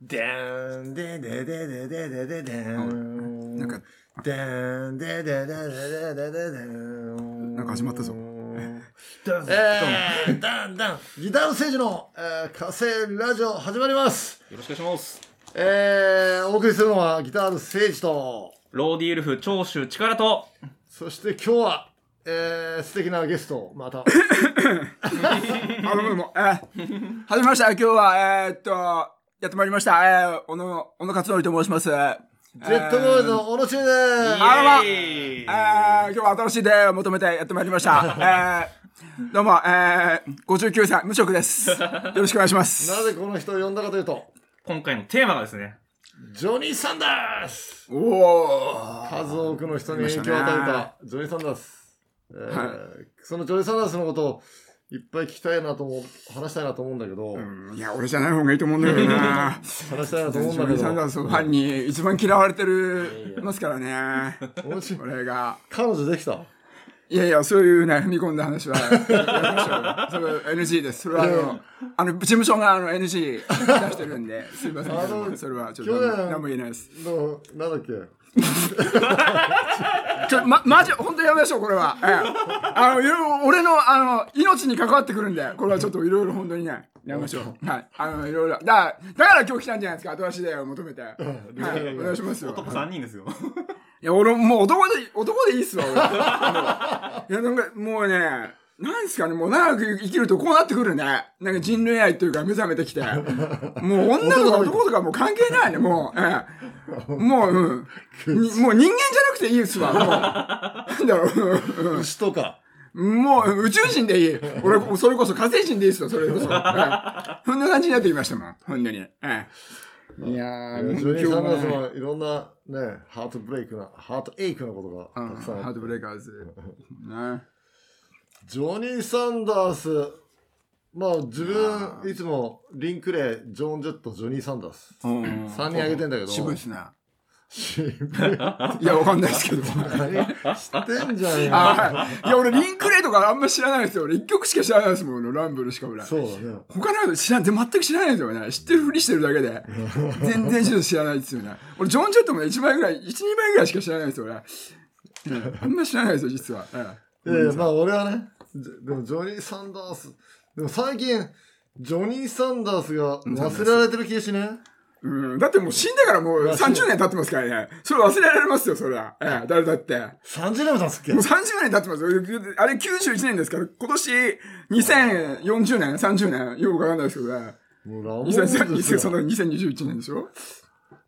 でーんででででででででーん。なんか、でーんででででででででーん。なんか始まったぞえー、ダンダン、ギターステージの、えー、火星ラジオ始まります。よろしくお願いします。えー、お送りするのはギターステージと、ローディウルフ長州力と、そして今日は、えー、素敵なゲスト、また、あ、どうもえー、はじめました。今日は、えー、っと、やってまいりました。えー、小野、小野勝則と申します。ジェットボーイズの小野中です。あイエーイえー、今日は新しい出会いを求めてやってまいりました。えー、どうも、えー、59歳、無職です。よろしくお願いします。なぜこの人を呼んだかというと、今回のテーマがですね、ジョニー・サンダースおー。数多くの人に影響を与えたジョニー・サンダース。えーはそのジョニー・サンダースのことをいっぱい聞きたいなと思う、話したいなと思うんだけど、うん。いや、俺じゃない方がいいと思うんだけどな。話したいなと思うんジョニー・だけど、サンダースのファンに一番嫌われてる、ますからね。俺が。彼女できた？いやいや、そういうね、踏み込んだ話は、それは NG です。それはあの、あの、事務所があの NG 出してるんで、すいません。それはちょっと何も言えないです。の、なんだっけ？ちょ、ま、マジ、本当にやめましょう、これは。ええ。あの、いろいろ、俺の、あの、命に関わってくるんで、これはちょっいろいろ本当にね、やめましょう。はい。あの、いろいろ。だから、だから今日来たんじゃないですか、新しい出会いを求めて。はい。お願いしますよ。男3人ですよ。いや、俺、もう男で、男でいいっすわ、俺。いや、なんか、もうね、なんですかね、もう長く生きるとこうなってくるね。なんか人類愛というか目覚めてきて。もう女とか男とかもう関係ないね、もう。ええ、もう、うん。にもう人間じゃなくていいっすわ、もう。なんだろう。うん牛とか。もう宇宙人でいい。俺、それこそ火星人でいいっすよ、それこそ。ええそんな感じになってきましたもん、本当に。ええいやー、ジョニー・サンダース今日もねはいろんなね、ハートブレイクな、ハートエイクなことがうんたくさんあってハートブレイカーズ。ね。ジョニー・サンダース、まあ自分、いつもリンクレイ、ジョン・ジェット、ジョニー・サンダース。うん三人挙げてんだけど渋いっすね。渋いいや、わかんないですけど。知ってんじゃんいいや、俺、リンクレイとかあんま知らないですよ。俺、一曲しか知らないですもん、ランブルしか俺。そうだね。他のこと知らん、全く知らないですよね。知ってるふりしてるだけで。全然知らないですよね。俺、ジョン・ジェットも1枚ぐらい、1、2枚ぐらいしか知らないですよ、俺。うんあんま知らないですよ、実は。えいやいや、まあ俺はね、じでもジョニー・サンダース、でも最近、ジョニー・サンダースが忘れられてる気がしね。えうん、だってもう死んでからもう30年経ってますからね。それ忘れられますよ、それは。ええ、誰だって。30年も経つっけ？もう30年経ってますよ。あれ91年ですから、今年2040年、30年、よくわかんないですけどね。もうラモンズすら、その2021年でしょ？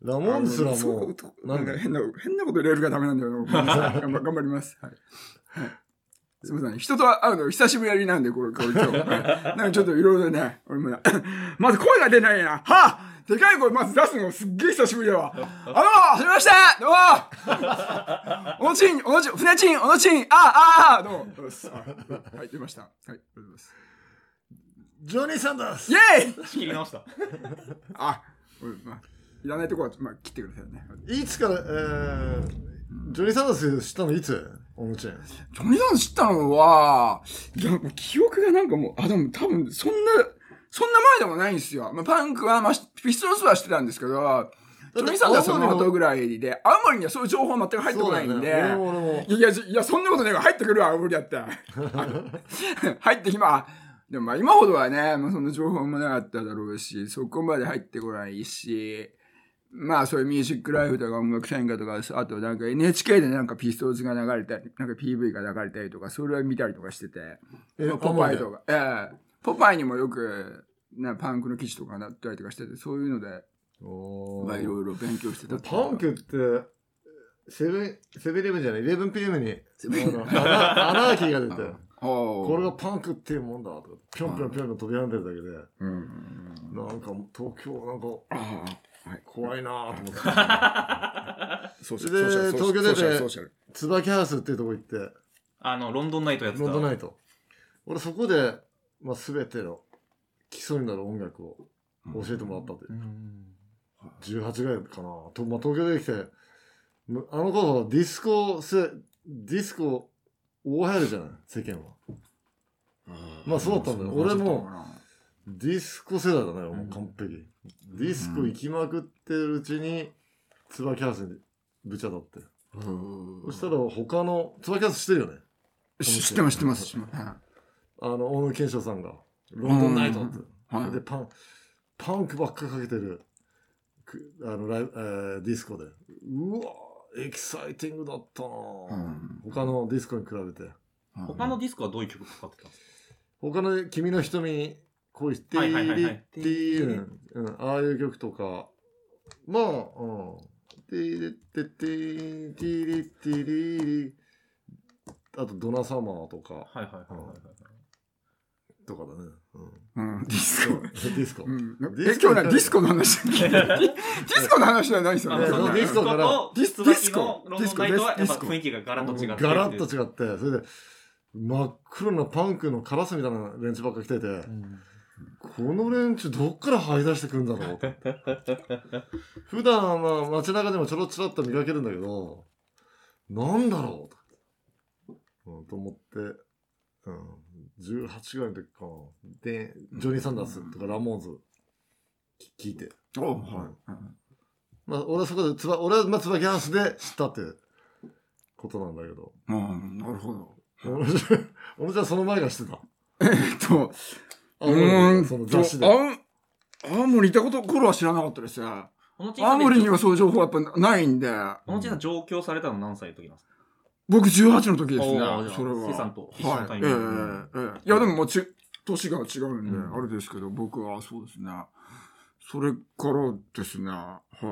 ラモンズすうもう、なんか変な、変なこと入れるからダメなんだよ。頑張ります。はい。はいすみません。人と会うの久しぶりなんで、これ、これ今日。は いなんかちょっといろいろね、俺もね、まず声が出ないな。はあでかい声まず出すのすっげえ久しぶりだわ。あどうもはじめましてどうもおのちん、おのちん、船ちん、おのちん、ああ、ああ、どうも。どうはい、出ました。はい、ありがとうございます。ジョニー・サンダースイェイ仕切り直した。あ、俺まあ、いらないとこは、まあ、切ってくださいね。いつから、えー、ジョニー・サンダース知ったのいつ？おもちゃん。ジョニーさん知ったのは、いや、記憶がなんかもう、あ、でも多分、そんな、そんな前でもないんですよ。まあ、パンクは、まあ、ピストルスはしてたんですけど、ジョニーさんがその後ぐらいで、青森にはそういう情報全く入ってこないんで、ねいや、いや、そんなことねえわ入ってくるわ、青森だって。入ってきま、でもまあ今ほどはね、まあそんな情報もなかっただろうし、そこまで入ってこないし、まあそういうミュージックライフとか音楽戦歌とか、あとなんか NHK でなんかピストルズが流れたり、なんか PV が流れたりとか、それを見たりとかしてて、えポパイとか、ええ。ポパイにもよく、なパンクの記事とかなったりとかしてて、そういうので、まあいろいろ勉強してたってパンクって、セブン、セブンイレブンじゃない、11PM に、ブンあのアナーキーが出て、これがパンクっていうもんだとか、ぴょんぴょんぴょんぴょん飛び跳んでるだけで、うん。なんか東京なんか。怖いなぁと思っ て。ソーシャルソーシャル東京出て。椿ハウスっていうとこ行って、あの、ロンドンナイトやってた。ロンドンナイト。俺そこで、まあ、全ての基礎になる音楽を教えてもらったという。うん18ぐらいかな。とまあ、東京出てきて、むあの頃ディスコせ、ディスコ大流行りじゃない世間は。まあそうだったんだよ俺もディスコ世代だね、もう完璧。ディスコ行きまくってるうちに、椿ハウスにぶち当たって。そしたら他の、椿ハウスしてるよね？知ってます、知ってます。あの、大貫憲章さんが、ロンドンナイトって。で、パン、パンクばっかかけてる、くあの、ライブ、えーディスコで。うわエキサイティングだったな。ぁ、うん。他のディスコに比べて。他のディスコはどういう曲かかってたんです他の君の瞳に恋して、はいはいはいはいってい。う、うん、ああいう曲とか、まあ、うん。ティリテティティリティリリあと、ドナサマーとか、かはいはいはいはいはい。とかだね。うん。うん、ディスコ。ディスコ。うん、ディスコえ、今日はディスコの話？だっけディスコの話じゃないですよね。ディスコからとディス椿のロンドンナイトはやっぱディスコ雰囲気がガラッと違って。ガラッと違って、それで、真っ黒なパンクのカラスみたいな連中ばっか来てて、この連中どっから這い出してくんだろう？と。普段はまあ街中でもちょろちょろっと見かけるんだけど、なんだろう？と、うん、と思って、うん、18ぐらいの時かな。で、ジョニー・サンダースとかラモーンズき聞いて。おはい。まあ俺はそこでつば、俺はまあ椿ハウスで知ったってことなんだけど。うん、なるほど。小野ちゃその前が知ってた。えっと、あうーんそのと、雑誌で。青青森いたこと頃は知らなかったですね。青森にはそういう情報はやっぱないんで、この小さな上京されたの何歳の時なんですか？僕18の時ですね。それは。セさんと一緒のタはい。ええイミングいや、でももうち、年が違うんで、うんあれですけど、僕はそうですね。それからですね、はい。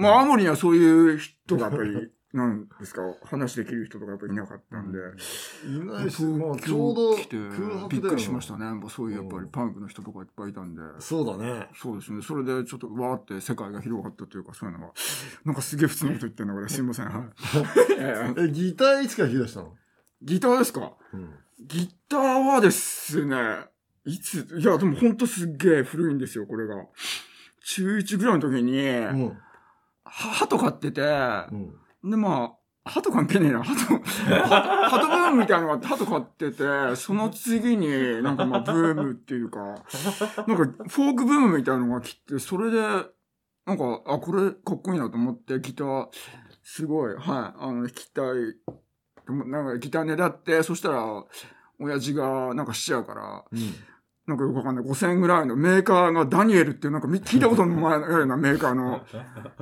まあ、青森にはそういう人がやっぱり、なんですか、話できる人とかやっぱりいなかったんで、いないし、東まあ、ちょうど空白びっくりしましたね。そういうやっぱりパンクの人とかいっぱいいたんで。そうだね。そうですね。それでちょっとわーって世界が広がったというか、そういうのが、なんかすげえ普通のこと言ってるの、これ。すいません。はい えええ、ギターいつから弾き出したの？ギターですか？うん。ギターはですね、いつ、いや、でもほんとすっげえ古いんですよ、これが。中1ぐらいの時に、うん。は鳩飼ってて、うん。で、まあ、鳩関係ねえな。鳩、鳩ブームみたいなのがあって、鳩飼ってて、その次になんかまあブームっていうか、なんかフォークブームみたいなのが来て、それで、なんか、あ、これかっこいいなと思って、ギター、すごい、はい、あの、弾きたい。なんかギターねだって、そしたら、親父がなんかしちゃうから、うん。なんかよくわかんない。5000円ぐらいのメーカーがダニエルっていうなんかみ聞いたことのないようなメーカーの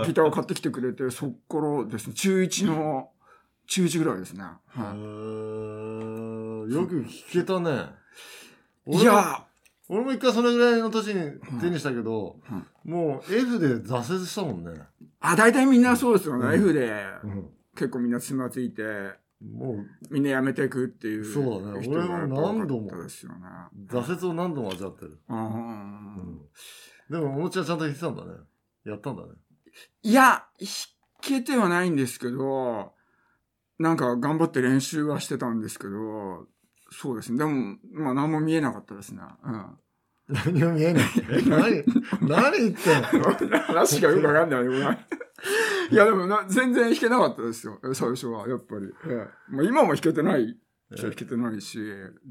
ギターを買ってきてくれて、そっからですね、中1の、中1ぐらいですね。へはーよく弾けたね。い。や俺も一回それぐらいの年に手にしたけど、うんもう F で挫折したもんね。あ、大体みんなそうですよね。うん F でうん。結構みんなつまついて、もうみんな辞めていくっていう。そうだね俺も何度もですよね。挫折を何度も味わってる。うんうん。でも、おもちはちゃんと弾いてたんだね。やったんだね。いや、弾けてはないんですけど、なんか頑張って練習はしてたんですけど、そうですね。でも、まあ何も見えなかったですね。うん。何も見えない。何何言ってんの？話がよくわかんないいや、でもな、全然弾けなかったですよ、最初は、やっぱり。ええまあ、今も弾けてないじゃ弾けてないし。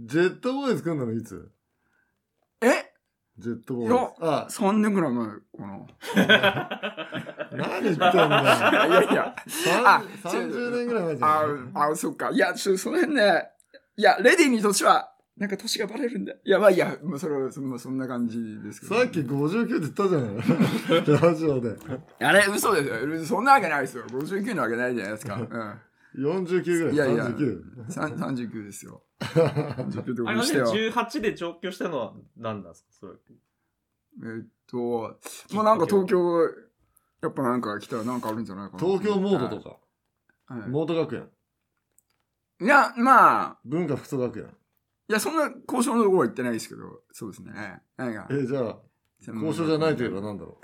ジェットボーイ作るのいつ？え？ジェットボーイいや。あ、?3 年ぐらい前かな。何言ってんだよ。いやいや。あ三30年ぐらい前じゃあん。あ、そっか。いや、ちょ、その辺ね、いや、レディーにとっては、なんか年がバレるんで。いや、まあいいや、もうそれは、そまあそんな感じですけど。さっき59って言ったじゃない。ラジオで。あれ、嘘ですよ。そんなわけないですよ。59のわけないじゃないですか。うん。49ぐらい。いやいや39。さん39ですよ。39ってこあれなんでとにしては。18で上京したのは何なんですかそれ。えっと、もうなんか東京、やっぱなんか来たらなんかあるんじゃないかな。東京モードとか、か。はいモード学園、いや、まあ、文化服装学園。いや、そんな交渉のところは行ってないですけど、そうですね。なんか、え、じゃあ、交渉じゃないといえばなんだろ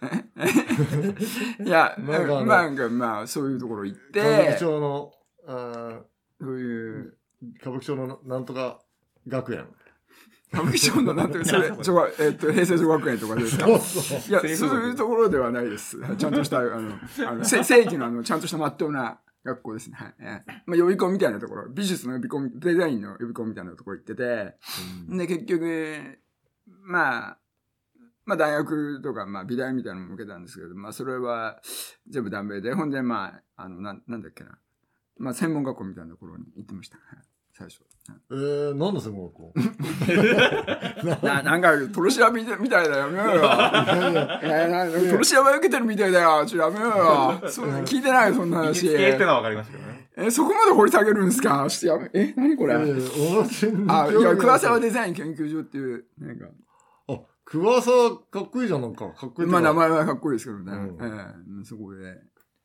いや、なんかなんかまあ、そういうところ行っう。歌舞伎て、町の、あーそういう、歌舞伎町のなんとか学園。歌舞伎町のなんていう、それ、女学えっと、平成女学園とかですか？そうそう。いや、そういうところではないです。ちゃんとした、あの、あの せ正規のあの、ちゃんとしたまっとうな学校ですね。はい。ええまあ、予備校みたいなところ、美術の予備校、デザインの予備校みたいなところ行ってて、で、結局、まあ、まあ大学とか、まあ美大みたいなのも受けたんですけど、まあそれは全部ダメで、ほんでまあ、あの、なんなんだっけな。まあ専門学校みたいなところに行ってました。はい最初。えー、何の専門学校な なんか、取り調べみたいだよ。やめようよ。取り調べ受けてるみたいだよ。ちょ、やめようよ。そ聞いてないよ、そんな話。つけってのはわかりましたけどね。え、そこまで掘り下げるんですか？ちょっとやめ、え、何これ、えー、あ、いや、桑沢デザイン研究所っていう、なんか、あ、桑沢かっこいいじゃん、なんか。かっこいいってまあ名前はかっこいいですけどね。うんええそこで、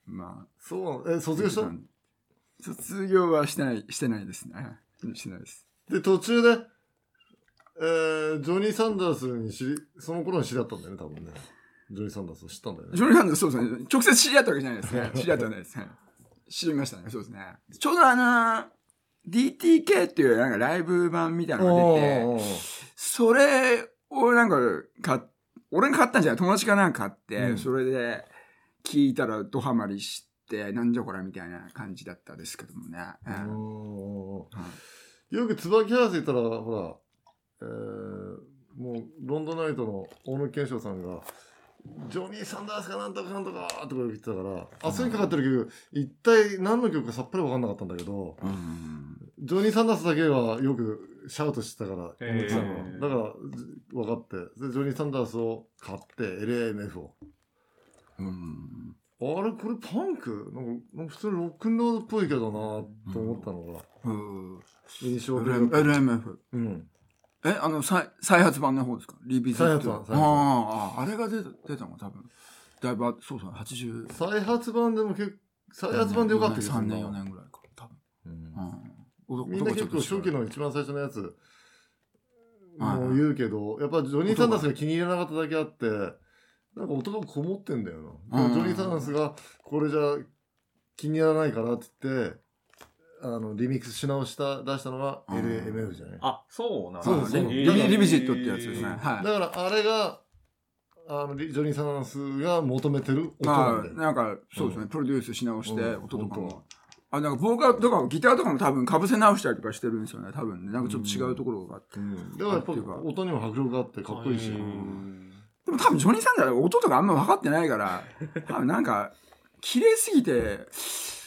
まそうなのえ、あ。卒業した？卒業はしてない、してないですね。してないです。で、途中で、えー、ジョニー・サンダースに知り、その頃に知り合ったんだよね、多分ね。ジョニー・サンダースを知ったんだよね。ジョニー・ハンドそうですね。直接知り合ったわけじゃないですね。知り合ったわけないですね。知りましたね。そうですね。ちょうどあの、DTK っていうなんかライブ版みたいなのが出て、それをなんか買っ、俺が買ったんじゃない友達かなんか買って、うんそれで聞いたらドハマりして、なんじゃこれみたいな感じだったですけどもね。よく椿ハウス行ったら、ほら、えー、もう、ロンドンナイトの大野健翔さんが、ジョニー・サンダースかなんとかなんとかとか言ってたから、あそこにかかってる曲、一体何の曲かさっぱり分かんなかったんだけど、うん。ジョニー・サンダースだけはよくシャウトしてたから、思ってたのへー。だから、ず分かってで、ジョニー・サンダースを買って、LAMF を。うんあれ、これパンク？なんか、普通にロックンロールっぽいけどなと思ったのが、うん印象的。LMF。うん。え、あの、再再発版の方ですか？リビズ再発版再発版ああ、あれが出た出たのが多分。だいぶ、そうそう、80。再発版でも結構、再発版でよかったけど3年、4年ぐらいか。多分。うんうん。みんな結構初期の。の一番最初のやつはいもう言うけど、やっぱジョニー・サンダースが気に入らなかっただけあって、なんか音がこもってんだよな。うんジョニー・サンダースがこれじゃ気に入らないからって言って、あの、リミックスし直した、出したのがうん LAMF じゃない？あ、そうなんそうそうリビジットってやつですね。だからあれが、あの、リジョニー・サンダースが求めてる音なまあ、んだよ。なんか、そうですね、うんプロデュースし直して、うん音とか本も。あ、なんか、ボーカルとかも、ギターとかも多分、被せ直したりとかしてるんですよね、多分ね。なんかちょっと違うところがあって。うん。だからやっぱ音にも迫力があってかっこいいし。うんでも多分、ジョニー・サンダーは音とかあんま分かってないから、多分なんか、綺麗すぎて、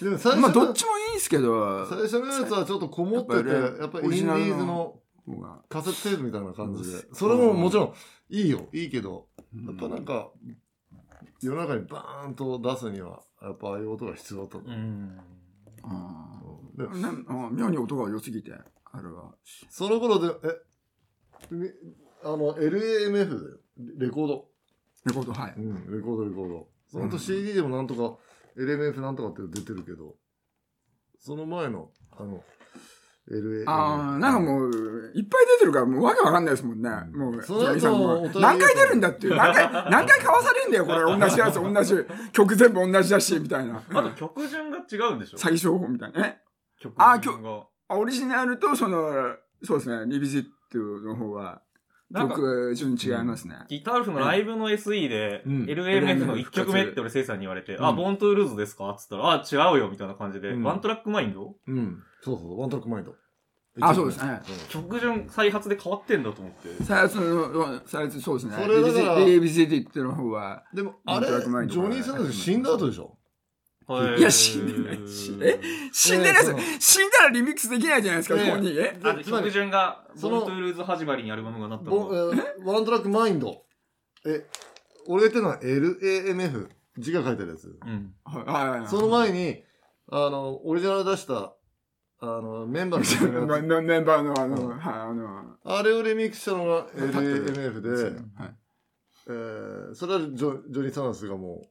でも最まあ、どっちもいいんですけど、最初のやつはちょっとこもってて、やっぱりインディーズのカセットテープみたいな感じでう。んそれももちろんいいよ、いいけど、うんやっぱなんか、世の中にバーンと出すには、やっぱああいう音が必要だったとう。ん。あでーなあ妙に音が良すぎて、あれは。その頃で、え、みあの、LAMF で、レコード。レコード、はい。うん、レコード、レコード。そのうん後 CD でもなんとか、LMF なんとかって出てるけど、その前の、あの、LA。ああ、なんかもう、いっぱい出てるから、もうわけわかんないですもんね。うんもう、そのも何回出るんだっていう。何回、何回買わされんだよ、これ。同じやつ、同じ。曲全部同じだし、みたいな。あと曲順が違うんでしょ？最初方みたいな。え曲あ順が。あオリジナルと、その、そうですね、リビジットの方は、曲順違いますね。ギターウルフのライブの SE で、うん。 LAMF の1曲目って俺、セイさんに言われて、あ、うん。ボントゥールーズですか？っつったら、あ、違うよ、みたいな感じで、うん。ワントラックマインド？うん。そうそう、ワントラックマインド。あそうですね。曲順再発で変わってんだと思って。再発の、再発、そうですね。それだからリビジットの方は、でも、あれ、ジョニー・サンダース死んだ後でしょ？はいや死んでないしえ？死んでないですえ死んだらリミックスできないじゃないですか、いやいや本人。え？あ曲順が、そのボントゥールーズ始まりにアルバムがなったボの。えーワントラックマインド。え、俺が言ってるのは LAMF。字が書いてあるやつ。うん。はいはいはい。その前に、あの、オリジナル出した、あの、メンバーの メ曲のやつメンバーのあの、うんはい、あの、あれをリミックスしたのが LAMF で、はい。えー、それはジョジョニー・サンダースがもう、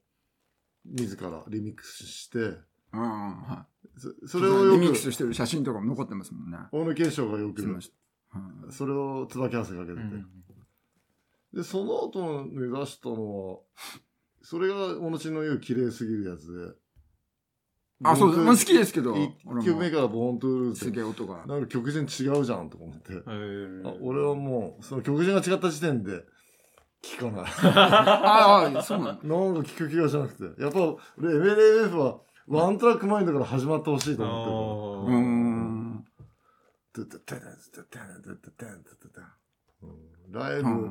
自らリミックスして、うん、はそい。それをよくリミック、スしてる写真とかも残ってますもんね。大野慶章がよく。うんそれを椿合わせかけてて、うんで、その後に出したのは、それが小野ちの言う綺麗すぎるやつで。あ、そうです。まあ、好きでですけど、1俺も曲目からボーントゥールーズすげえ音が。なんか曲順違うじゃんとか思って。へーあ俺はもう、その曲順が違った時点で、聞かない。ああ、そうなん なんか聞く気がしなくて。やっぱ、俺 MLMF はワントラック前だから始まってほしいと思ってる。うん。ドゥドゥ、ドゥ、ドゥ、ドゥ。ライブ、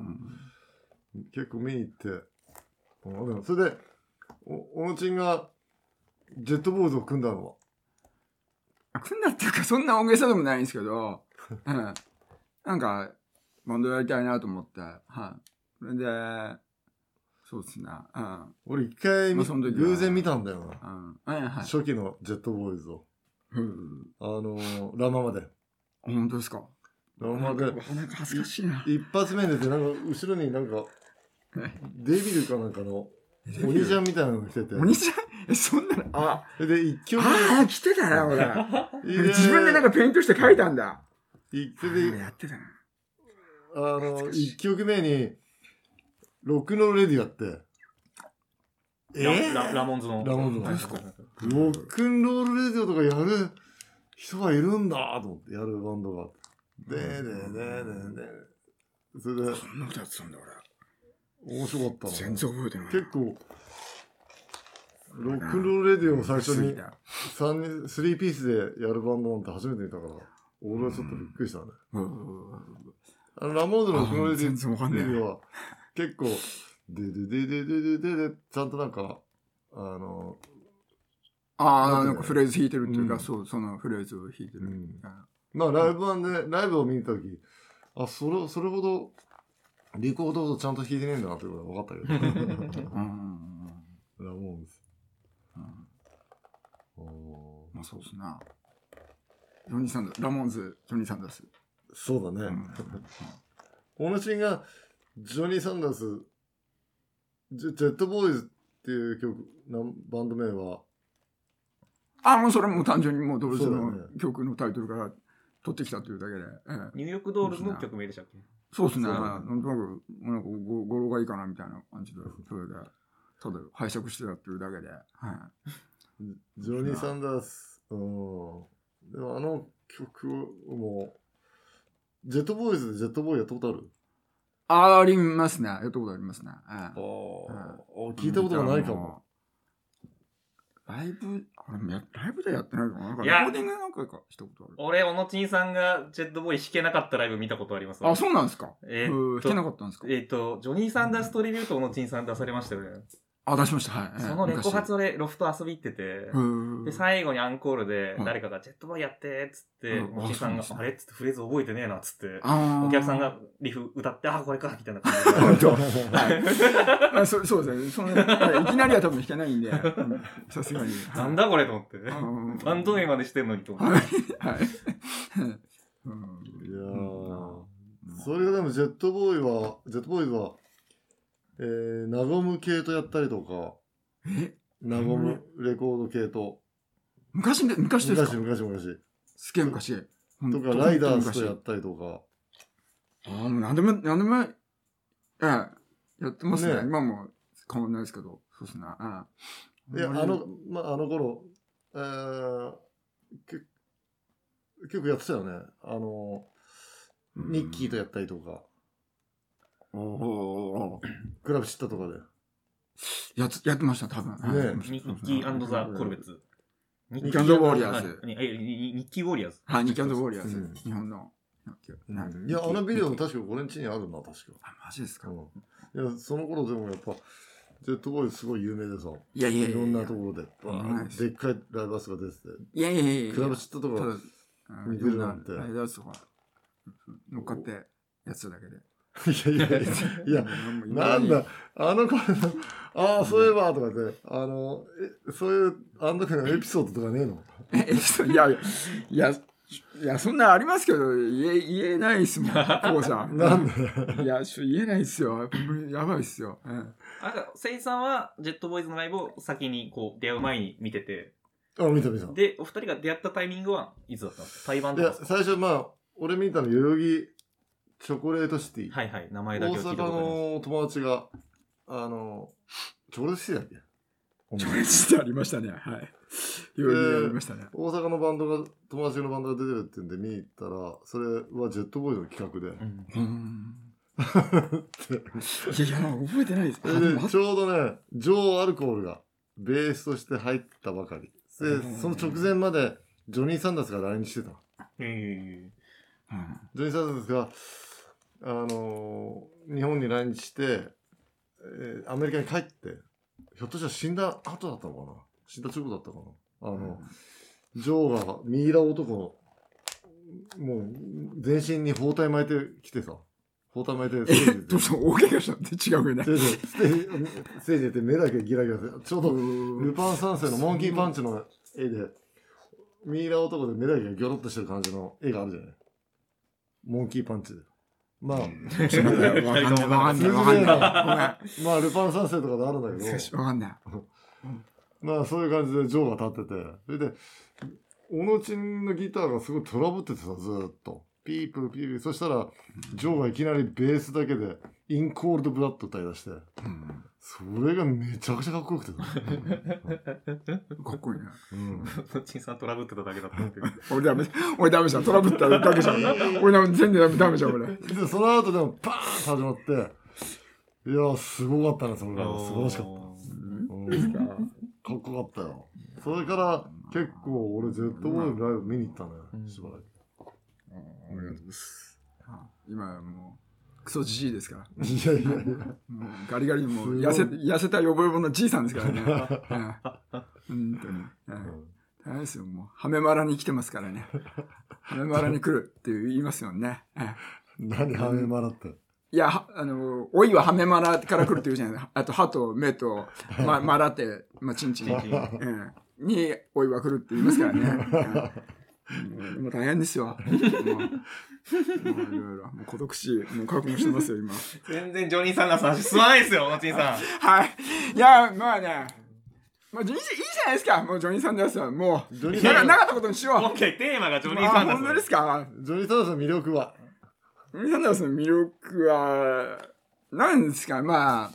結構見に行って。それで、お、おのちんが、ジェットボードズを組んだのは？組んだっていうか、そんな大げさでもないんですけど、なんか、バンドやりたいなと思って、はい。それで、そうですね。うん。俺一回見、まあ偶然見たんだよな。うん。はいはい。初期のジェットボーイズを。うん。あのーラママで。本当ですか？ラママで、なんか恥ずかしいな。一発目でて、なんか、後ろになんか、デビルかなんかの、お兄ちゃんみたいなの着てて。お兄ちゃん？え、そんなの？あ、それで一曲ああ、来てたな、俺。目、自分でなんかペイントして書いたんだ。一曲あで、やってたな。あの、一曲目に、ロックンロールレディオやって、えラララモンズの。ラモンズの。はいですか。ロックンロールレディオとかやる人がいるんだと思って、やるバンドが。でーでーでーでーで。ーそれで、そんなことやってたんだ、面白かった。全然覚えてない。結構、ロックンロールレディオを最初に過ぎた三人、スリーピースでやるバンドなんて初めて見たから、俺はちょっとびっくりしたね。うん。あの、ラモーンズのロックンロールレディオは、結構、でででででででで、ちゃんとなんか、あの、ああ、なんかフレーズ弾いてるっていうか、うんそう、そのフレーズを弾いてる。うんまあライブ版で、ライブを見に行った時、あ、それ、それほど、レコードほどちゃんと弾いてねえんだなってことが分かったけど。うんうんうんラモンズ。うんおまあそうですな。ジョニー・サンダース、ラモンズ、ジョニー・サンダース。そうだね。うんオノチンが、ジョニー・サンダース、ジェジェットボーイズっていう曲、なんバンド名は、あ、もうそれも単純にもうドルズのそうだよね曲のタイトルから取ってきたというだけで。ええニューヨークドールズの曲名でしたっけ？そうですね。そうだねなんとなく、なんかご語呂がいいかなみたいな感じで、それで、ただ拝借してたっていうだけで。はい。ジョニー・サンダース、うん。でもあの曲も、ジェットボーイズでジェットボーイやったことある？あありますね。やったことありますね。ええああ、聞いたことがないかも。。ライブ、あれやライブでやってないかななんかレコーディングなんかかしたことある。俺、小野ちんさんがジェットボーイ弾けなかったライブ見たことありますわあ、そうなんですかえうん弾けなかったんですか？えーっと、ジョニー・サンダーストリビュートを小野ちんさん出されましたよね。あ、出しました。はい。ええそのレコ発昔俺、ロフト遊び行ってて、うんで、最後にアンコールでうん誰かがジェットボーイやって、つって、うんおじさんがあれっつってフレーズ覚えてねえな、つって、あーお客さんがリフ歌って、あ、これか、みたいな感じ 本当で。はいあそそうですね。そのいきなりは多分弾けないんで、うんさすがに。なんだこれと思って。うんバンド名までしてんのにと思はいって。。はい。うんいやー、それがでもジェットボーイは、ジェットボーイズは、えー、ナゴム系とやったりとか、え？ナゴムレコード系と、昔で、昔ですか？昔昔昔。すげえ昔。とか、ライダースとやったりとか、ああ、もう何でも、何でも、ええ、やってますね。ね今も変わんないですけど。そうですね。ええいや、あの、まあ、あの頃、えー、け結構やってたよね。あの、ニッキーとやったりとか、おおクラブ知ったとかで。やつ、やってました、多分。はいねやってましたニッキーザ・コルベッツ。ニッキーウォリアーズはいえニニッキーウォリアーズ。はい、ニッキーウォリアーズうん。日本の。いや、あのビデオも確か俺ん家にあるな、確か。あ、マジですか？うん。いや、その頃でもやっぱ、ジェットボーイズすごい有名でさ、いやいやいやいろんなところで、でっかいライブハウスが出てて、いやいやいやいや。クラブ知ったとか、ただ、見てるなんてライダースとか、乗っかってやってただけで。いやいやいや、いや、なんだ、あの頃の、ああ、そういえば、とかって、あの、え、そういう、あの時のエピソードとかねえの？え、そういやいや、いや、いや、そんなんありますけど、言え、言えないっすもん、こうさん。なんでいや、ちょ言えないっすよ。やばいっすよ。うん。あ、せいさんは、ジェットボーイズのライブを先に、こう、出会う前に見てて、あ、見た見た。いで、お二人が出会ったタイミングはいつだったんですか？対バンとかや、ですか？最初、まあ、俺見たの、代々木チョコレートシティ。はいはい、名前大だけを聞い阪たことあります。の友達が、あの、チョコレートシティだっけ？ちょこれしてありましたね。はい。いろいろありましたね。大阪のバンドが、友達のバンドが出てるって言うんで見に行ったら、それはジェットボーイズの企画で。うんうん。いやいや、覚えてないです。そ れでちょうどね、ジョー・アルコールがベースとして入ったばかり。でうん、その直前までジョニー・サンダースが来日してたの。へうんジョニー・サンダースが、あのー日本に来日して、えーアメリカに帰って、ひょっとしたら死んだ後だったのかな？死んだ直後だったかな？あの、ジョーがミイラ男の、もう、全身に包帯巻いてきてさ、包帯巻いて、え、どうした？大怪我したって違うよね。ステ。ージで、ステージステージで目だけギラギラして、ちょうど、ルパン三世のモンキーパンチの絵で、ミイラ男で目だけがギョロッとしてる感じの絵があるじゃない？モンキーパンチで。まあ、わかんない、わかんない、わかんない。まあ、ルパン三世とかであるんだけど、わかんない。まあ、そういう感じでジョーが立ってて、それで、オノチンのギターがすごいトラブっててさ、ずーっと。ピープーピープー。そしたら、ジョーがいきなりベースだけで、インコールドブラッド歌い出して、うんそれがめちゃくちゃかっこよくてさ。かっこいいね。うん。ちさんトラブってただけだった。俺ダメ、俺ダメじゃん。トラブっただけじゃん。俺ダメ全然ダメダメじゃん、俺。で、その後でもパーンと始まって、いや、すごかったね、それが。素晴らしかった。うん、かっこよかったよ。それから、結構俺、ジェットボーイのライブ見に行ったね、うんしばらく。ありがとうございます。今はもう、クソじじいですから。いやいやいや。もうガリガリにもう痩せ、痩せたヨボヨボのじいさんですからね。うん本当に。うん大変ですよ、もう。ハメマラに来てますからね。ハメマラに来るって言いますよね。うん何、ハメマラって？いや、はあの、老いはハメマラから来るって言うじゃないですか。あと、歯と目と、ま、マラって、まあ、チンチン。チンチンうんに、老いは来るって言いますからね。うんもう大変ですよ。もう、もういろいろ、もう孤独死、もう覚悟してますよ、今。全然ジョニーさんの話進まないですよ、マチンさん。はい。いや、まあね。まあ、いいじゃいいじゃないですか。もうジョニーさんですよ。もう、ジョニーさんなかなかったことにしよう。オッケー、テーマがジョニーあさんだ本当ですかジョニー・サンダースの魅力は、ジョニー・サンダースの魅力は、何ですかまあ、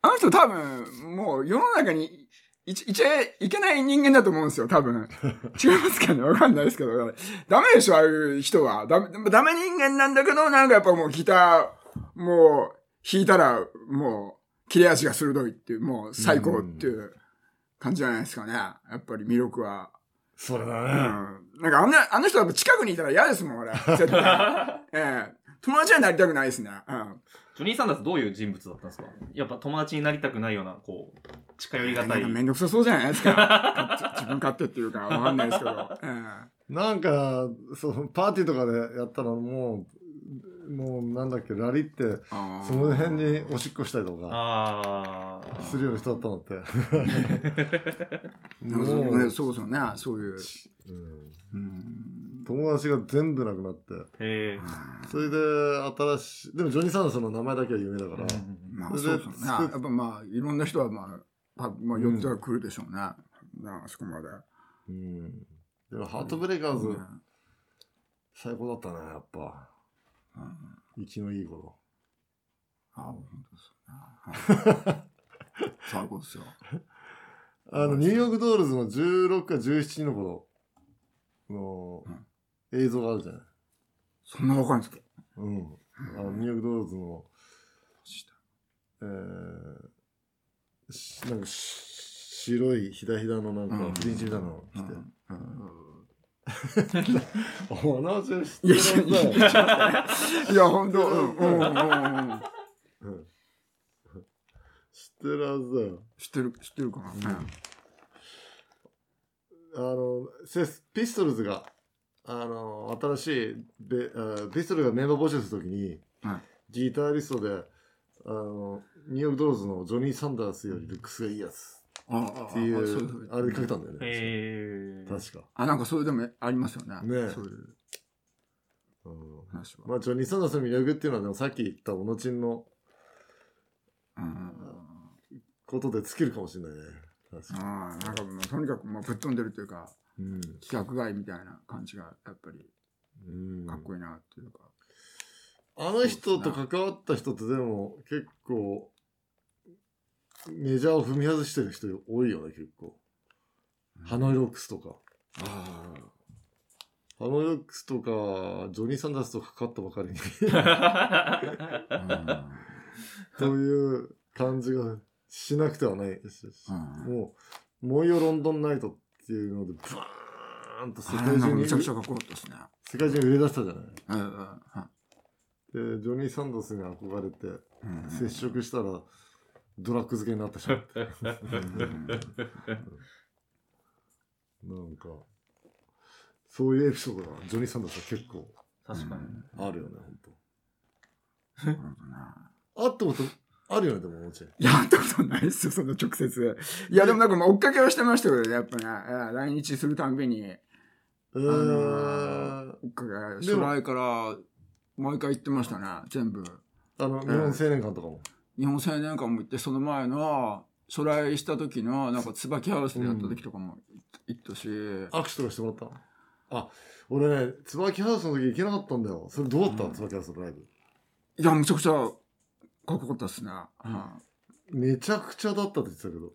あの人多分、もう世の中にいいちゃいけない人間だと思うんですよ、多分。違いますかね？わかんないですけど。ダメでしょ、ああいう人は。ダメ、ダメ人間なんだけど、なんかやっぱもうギター、もう弾いたら、もう切れ味が鋭いっていう、もう最高っていう感じじゃないですかね。やっぱり魅力は。うん。それだね。なんかあんな、あの人は近くにいたら嫌ですもん、俺。絶対。ええ友達になりたくないですね。うん。ジョニー・サンダースどういう人物だったんですか？やっぱ友達になりたくないような、こう、近寄りがたい。なんかめんどくさそうじゃないですか。自分勝手っていうか、わかんないですけど。えなんか、そう、パーティーとかでやったらもう、もうなんだっけ、ラリって、その辺におしっこしたりとか。するような人だったのって。なうもう、ねそうですよね。そういう。うんうん。友達が全部なくなって。それで新しい、でもジョニー・サンダースの名前だけは有名だから、まあ、それでそうですよね。やっぱまあ、いろんな人はまあ、まあ、まあ、寄っては来るでしょうね。なあそこまで。うん。でもハートブレイカーズ、うん最高だったね、やっぱ。生きのいい頃。あ本当ですよね。はい 最高ですよ。あの、ニューヨークドールズの16か17の頃の映像があるじゃない。そんな若いんですかうん。あの、ニューヨークドールズの、えー、しなんかし白いひだひだのなんかうん、フリンジみたいなの着て。うん。おなじみ知っていやるいやいやいや、本当うんうんうんうん。うん。知ってるはずだよ。知ってる、知ってるかな、あの、セスピストルズが、あの、新しいベ、あピストルがメンバー募集するときに、はいギタリストで、あの、ニューヨークドールズのジョニー・サンダースよりルックスがいいやつああっていうう、あれで書いたんだよね。へえ。確か。あ、なんかそれでもありますよね。ねういううん話は。まあ、ジョニー・サンダースの魅力っていうのは、でもさっき言ったオノチンのうんことで尽きるかもしれないね。確かああ、なんかもうとにかくもうぶっ飛んでるというか、に。規格外みたいな感じがやっぱりうん。かっこいいなっていうか。あの人と関わった人ってでも結構メジャーを踏み外してる人多いよね結構。ハノイロックスとか。あハノイロックスとか、ジョニー・サンダースと関わったばかりにあ。という感じがしなくてはないですし、うんもう、モイオロンドンナイトっていうので、ブワーンと世界中に、めちゃくちゃかっこよかったですね。世界中に売れ出したじゃない。うんうんうんで、ジョニー・サンダースに憧れて、うん接触したら、ドラッグ漬けになってしまって。なんか、そういうエピソードが、ジョニー・サンダースは結構確かに。あるよね、ほどなほんと。あったこと、あるよね、でも、もちろん。いや、会ったことないですよ、そんな直接。いや、でもなんかまあ追っかけはしてましたけどね、やっぱね、えー来日するたんびに、えあーのー追っかけ、でも初来から毎回行ってましたね、全部。あの、日本青年館とかも。日本青年館も行って、その前の、初来した時の、なんか椿ハウスでやった時とかも行ったし、握手とかしてもらった？あ、俺ね、椿ハウスの時行けなかったんだよ。それどうだった、うん椿ハウスのライブ。いや、むちゃくちゃかっこよかったですね。はめちゃくちゃだったって言ってたけど。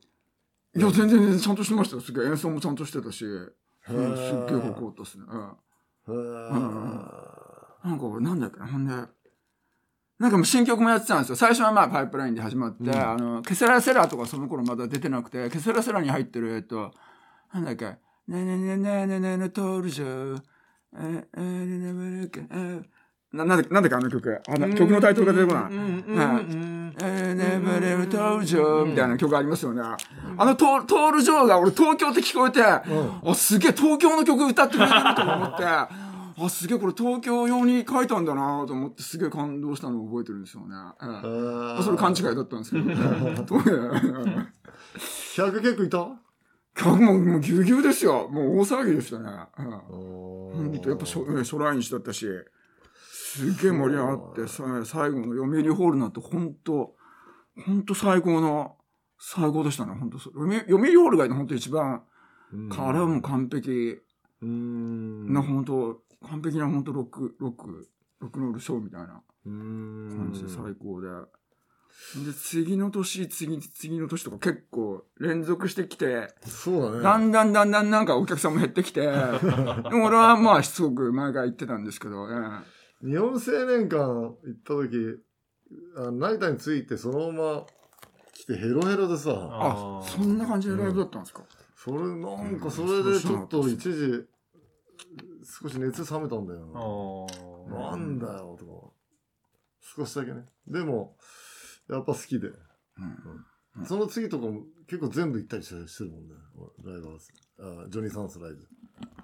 いいや、全然全然ちゃんとしてましたよ。すげえ演奏もちゃんとしてたし、うんすっげえかっこよかったですね。うんなんか俺なんだっけな、ほんで、なんかもう新曲もやってたんですよ。最初はまあパイプラインで始まって、うんあの、ケセラセラとかその頃まだ出てなくて、ケセラセラに入ってる、えっと、なんだっけ、ねねねねねねねトールジョー、え、え、ねねねねな、なんだっけ、なんだっけあの曲。あの曲のタイトルが出てこない。うんうんうんはいえー、ネバレルトールジョーみたいな曲ありますよね。あのトールジョーが俺東京って聞こえて、あ、すげえ東京の曲歌ってくれてると思って、あ、すげえこれ東京用に書いたんだなと思ってすげえ感動したのを覚えてるんですよね。ええそれ勘違いだったんですけど。ね100結構いた客ももうぎゅうぎゅうですよ。もう大騒ぎでしたね。うんやっぱ初来日だったし、すげえ盛り上がって、さ最後の読売ホールなんて本当本当最高の、最高でしたね、本当読売読売ホールが本当一番、あれはもう完璧。うん。な、本当完璧な本当ロック、ロック、ロックンロールショーみたいな。うん。感じで最高で。で、次の年、次、次の年とか結構連続してきて、そうだね。だんだんだんだんなんかお客さんも減ってきて、俺はまあしつこく毎回言ってたんですけど、ええ日本青年館行った時あ成田に着いてそのまま来てヘロヘロでさ。あ、そんな感じでライブだったんですか、それなんかそれでちょっと一時少し熱冷めたんだよ。ななんだよとか。少しだけね。でもやっぱ好きで。うん。その次とかも結構全部行ったりしてしてるもんね。ライブハウス。あジョニー・サンスライブ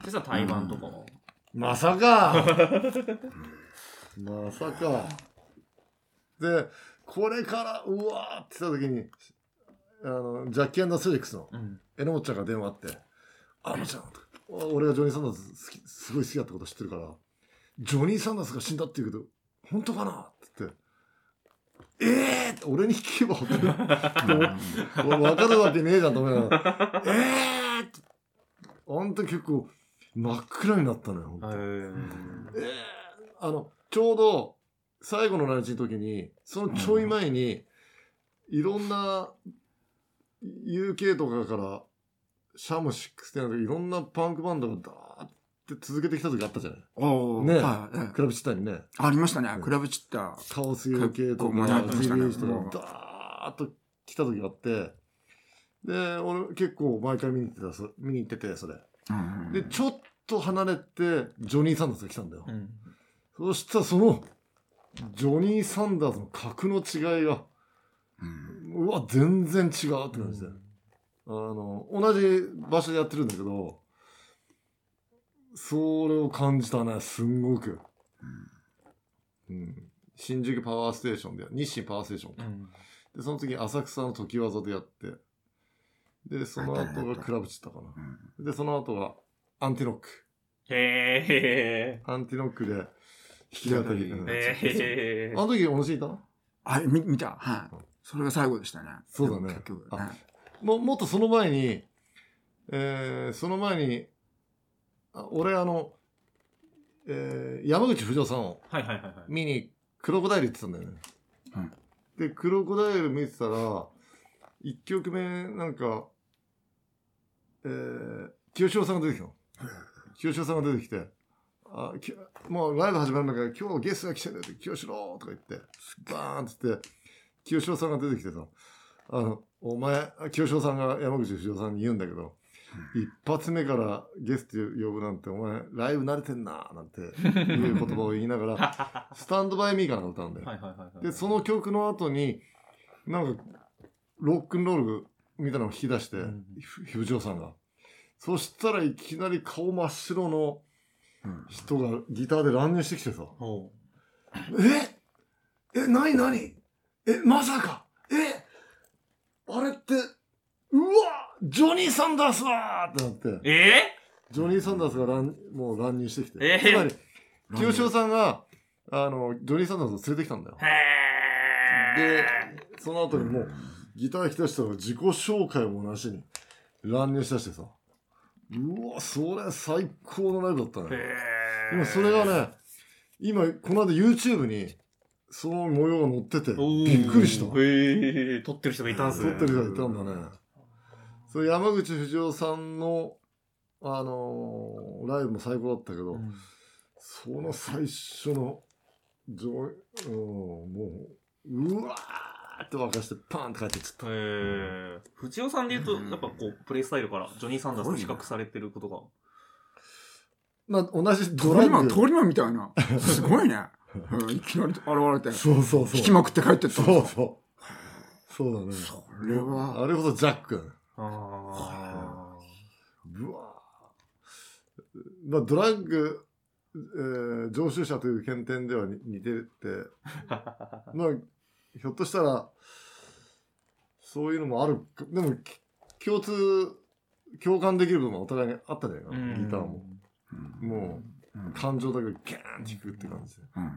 実は台湾とかも。まさか まさかでこれからうわーって来た時にあのジャッキーセレックスのうん。榎本ちゃんが電話あって「あのちゃん」俺がジョニー・サンダース好きすごい好きだってこと知ってるから「ジョニー・サンダースが死んだって言うけど本当かな?」って言って「ええー!」って俺に聞けば分かる 俺分かるわけねえじゃんと思いながら「ええー!」ってあん時結構真っ暗になったのよ本当ええあのちょうど最後の来日の時にそのちょい前に、いろんな UK とかからシャム6とかいろんなパンクバンドがダーって続けてきた時あったじゃない。おーね。はいええクラブチッターにね。ありましたね、クラブチッタ。カオス UK とか GBH とかダーッと来た時があって。で俺結構毎回見に行ってたそ見に行っててそれ。うん。でちょっと離れてジョニー・サンダースが来たんだよ、うん。そしたらそのジョニー・サンダースの格の違いがうんうわ全然違うって感じで、あの同じ場所でやってるんだけどそれを感じたねすんごく、うん、新宿パワーステーションで日清パワーステーションか、うん。でその次浅草の時技でやって。でその後がクラブチッタかな。うん。でその後がアンティノック。へアンティノックで弾き語り、うんー。へあの時同じいたあれ、見見た？はい。それが最後でしたね。そうだねももっとその前に、えーその前に、あ俺あの、えー山口不二夫さんをはいはいはいはい。見にクロコダイル行ってたんだよね。うんで、クロコダイル見てたら、一曲目なんか、えー清志郎さんが出てきたの。清志郎さんが出てきて、あきもうライブ始まるんだから今日ゲストが来てるって清志郎とか言ってバーンって言って清志郎さんが出てきてさあのお前清志郎さんが山口不二夫さんに言うんだけど一発目からゲスト呼ぶなんて、お前、ライブ慣れてんな、なんていう言葉を言いながら、スタンドバイミーかなんか歌うんだよ。はいはいはいはい。で、その曲の後に、なんか、ロックンロールみたいなのを弾き出してうん、ひさんが。そしたらいきなり顔真っ白のうん人がギターで乱入してきてさ、ほえ？え、なになに？え、まさか？え？あれって、うわ！ジョニー・サンダースだってなって。う。、え？ジョニー・サンダースが乱もう乱入してきて。え？ーつまり、清志郎さんが、あの、ジョニー・サンダースを連れてきたんだよ。で、その後にもう、ギター弾き出したら自己紹介もなしに乱入しだしてさ、うわ、それ最高のライブだったー。ね。へでもそれがね、今、この間 YouTube に、その模様が載ってて、びっくりした。へえ、撮ってる人がいたんすね。撮ってる人がいたんだね。それ山口不二夫さんの、あのーライブも最高だったけど、うんその最初の、上うん、もう、うわーって沸かして、パーンって帰ってっちゃった。へえ。藤尾さんで言うと、やっぱこう、プレイスタイルからジョニー・サンダースと比較されてることが。まあ、同じ通ドラり魔、ッグ。通り魔みたいな。すごいね。うんいきなり現れて、そうそうそう。引きまくって帰ってった。そうそう。そうだね。それは、あれこそジャックだね。あうわーまあ、ドラッグ、えー常習者という検点ではに似てて、あ。まあ、ひょっとしたら、そういうのもあるか、でも、き共通、共感できる部分はお互いにあったんじゃないか。な、ギターも。もう感情だけギャーンって弾くって感じ。で。うん。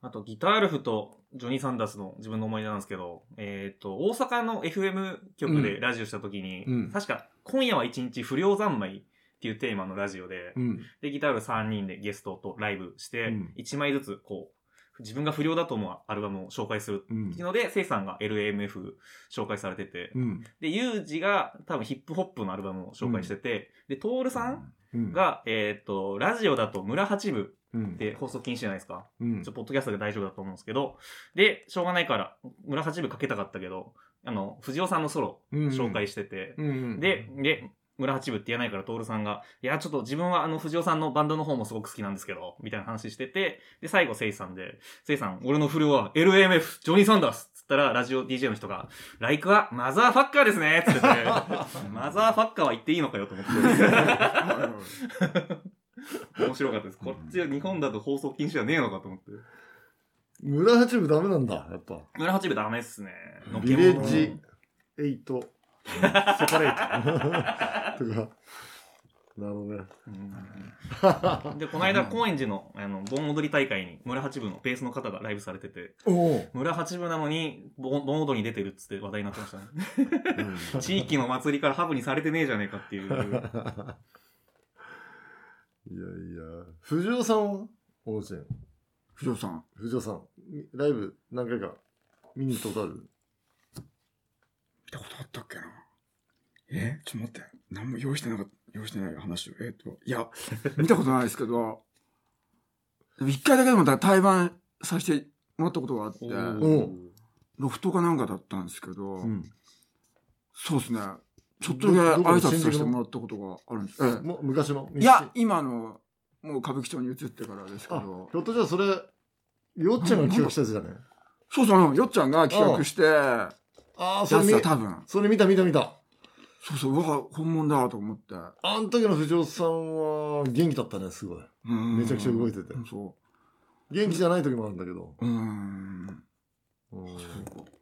あと、ギタールフとジョニー・サンダースの自分の思い出なんですけど、えっ、と、大阪の FM 局でラジオした時に、うん。確か、今夜は一日不良三昧っていうテーマのラジオで、うん。で、ギタール3人でゲストとライブしてうん、1枚ずつ、こう、自分が不良だと思うアルバムを紹介するうんっていうので、セイさんが LMF 紹介されてて、うん。で、ユージが多分ヒップホップのアルバムを紹介してて、で、トールさんうん、が、えっ、と、ラジオだと村八部うん、で放送禁止じゃないですか。うん。ちょ、ポッドキャストで大丈夫だと思うんですけど、で、しょうがないから、村八部かけたかったけど、あの、藤尾さんのソロ紹介してて、うんうん、で、で、村八部って言わないから、徹さんが、いや、ちょっと自分はあの、藤尾さんのバンドの方もすごく好きなんですけど、みたいな話してて、で、最後、せいさんで、せいさん、俺の不良は LMF、ジョニー・サンダースつったら、ラジオ DJ の人が、ライクはマザーファッカーですねつってて、マザーファッカーは言っていいのかよと思って。面白かったです。こっちは日本だと放送禁止じゃねえのかと思って。村八部ダメなんだ、やっぱ。村八部ダメっすね。のビレッジエイト、セパレート。とか。なるほどね。うんで、この間、高円寺の、あの、盆踊り大会に、村八部のベースの方がライブされてて、おお。村八部なのに、盆盆踊りに出てるっつって話題になってましたね。地域の祭りからハブにされてねえじゃねえかっていう。いやいや、藤尾さんはおうちん。藤尾さん。藤尾さん、みライブ何回か？見に行ったことある？見たことあったっけなえ？ちょっと待って。何も用意してなかった、用意してない話を。えっ、と、いや、見たことないですけど、一回だけでもだ対バンさせてもらったことがあって、ロフトかなんかだったんですけど、ん。そうですね。ちょっとだけ挨拶させてもらったことがあるんです。ええもう昔の？いや、今の、もう歌舞伎町に移ってからですけあど、ひょっとじゃあそれ、よっちゃんが企画したやつじゃね？そうそう、よっちゃんが企画して、ああ、それ見だ多分。それ見た見た見た。そうそう、うわ、本物だと思って。あの時の藤尾さんは元気だったね、すごい。めちゃくちゃ動いててそ元気じゃない時もあるんだけど。う。うん。うん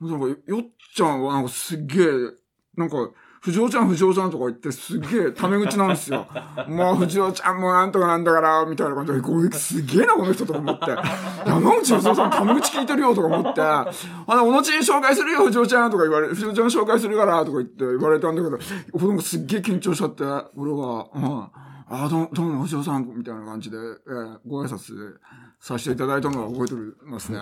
なんか、よっちゃんはなんかすっげえ、なんか、藤尾ちゃん、藤尾ちゃんとか言ってすっげえタメ口なんですよ。まあ、藤尾ちゃんもなんとかなんだから、みたいな感じで、これすげえな、この人とか思って。山口藤尾さんタメ口聞いてるよとか思って、あの、おのちに紹介するよ、藤尾ちゃんとか言われ、藤尾ちゃん紹介するから、とか言って言われたんだけど、俺もすっげえ緊張しちゃって、俺が、うん。あどうどうも、藤尾さん、みたいな感じで、えーご挨拶させていただいたのは覚えてますね。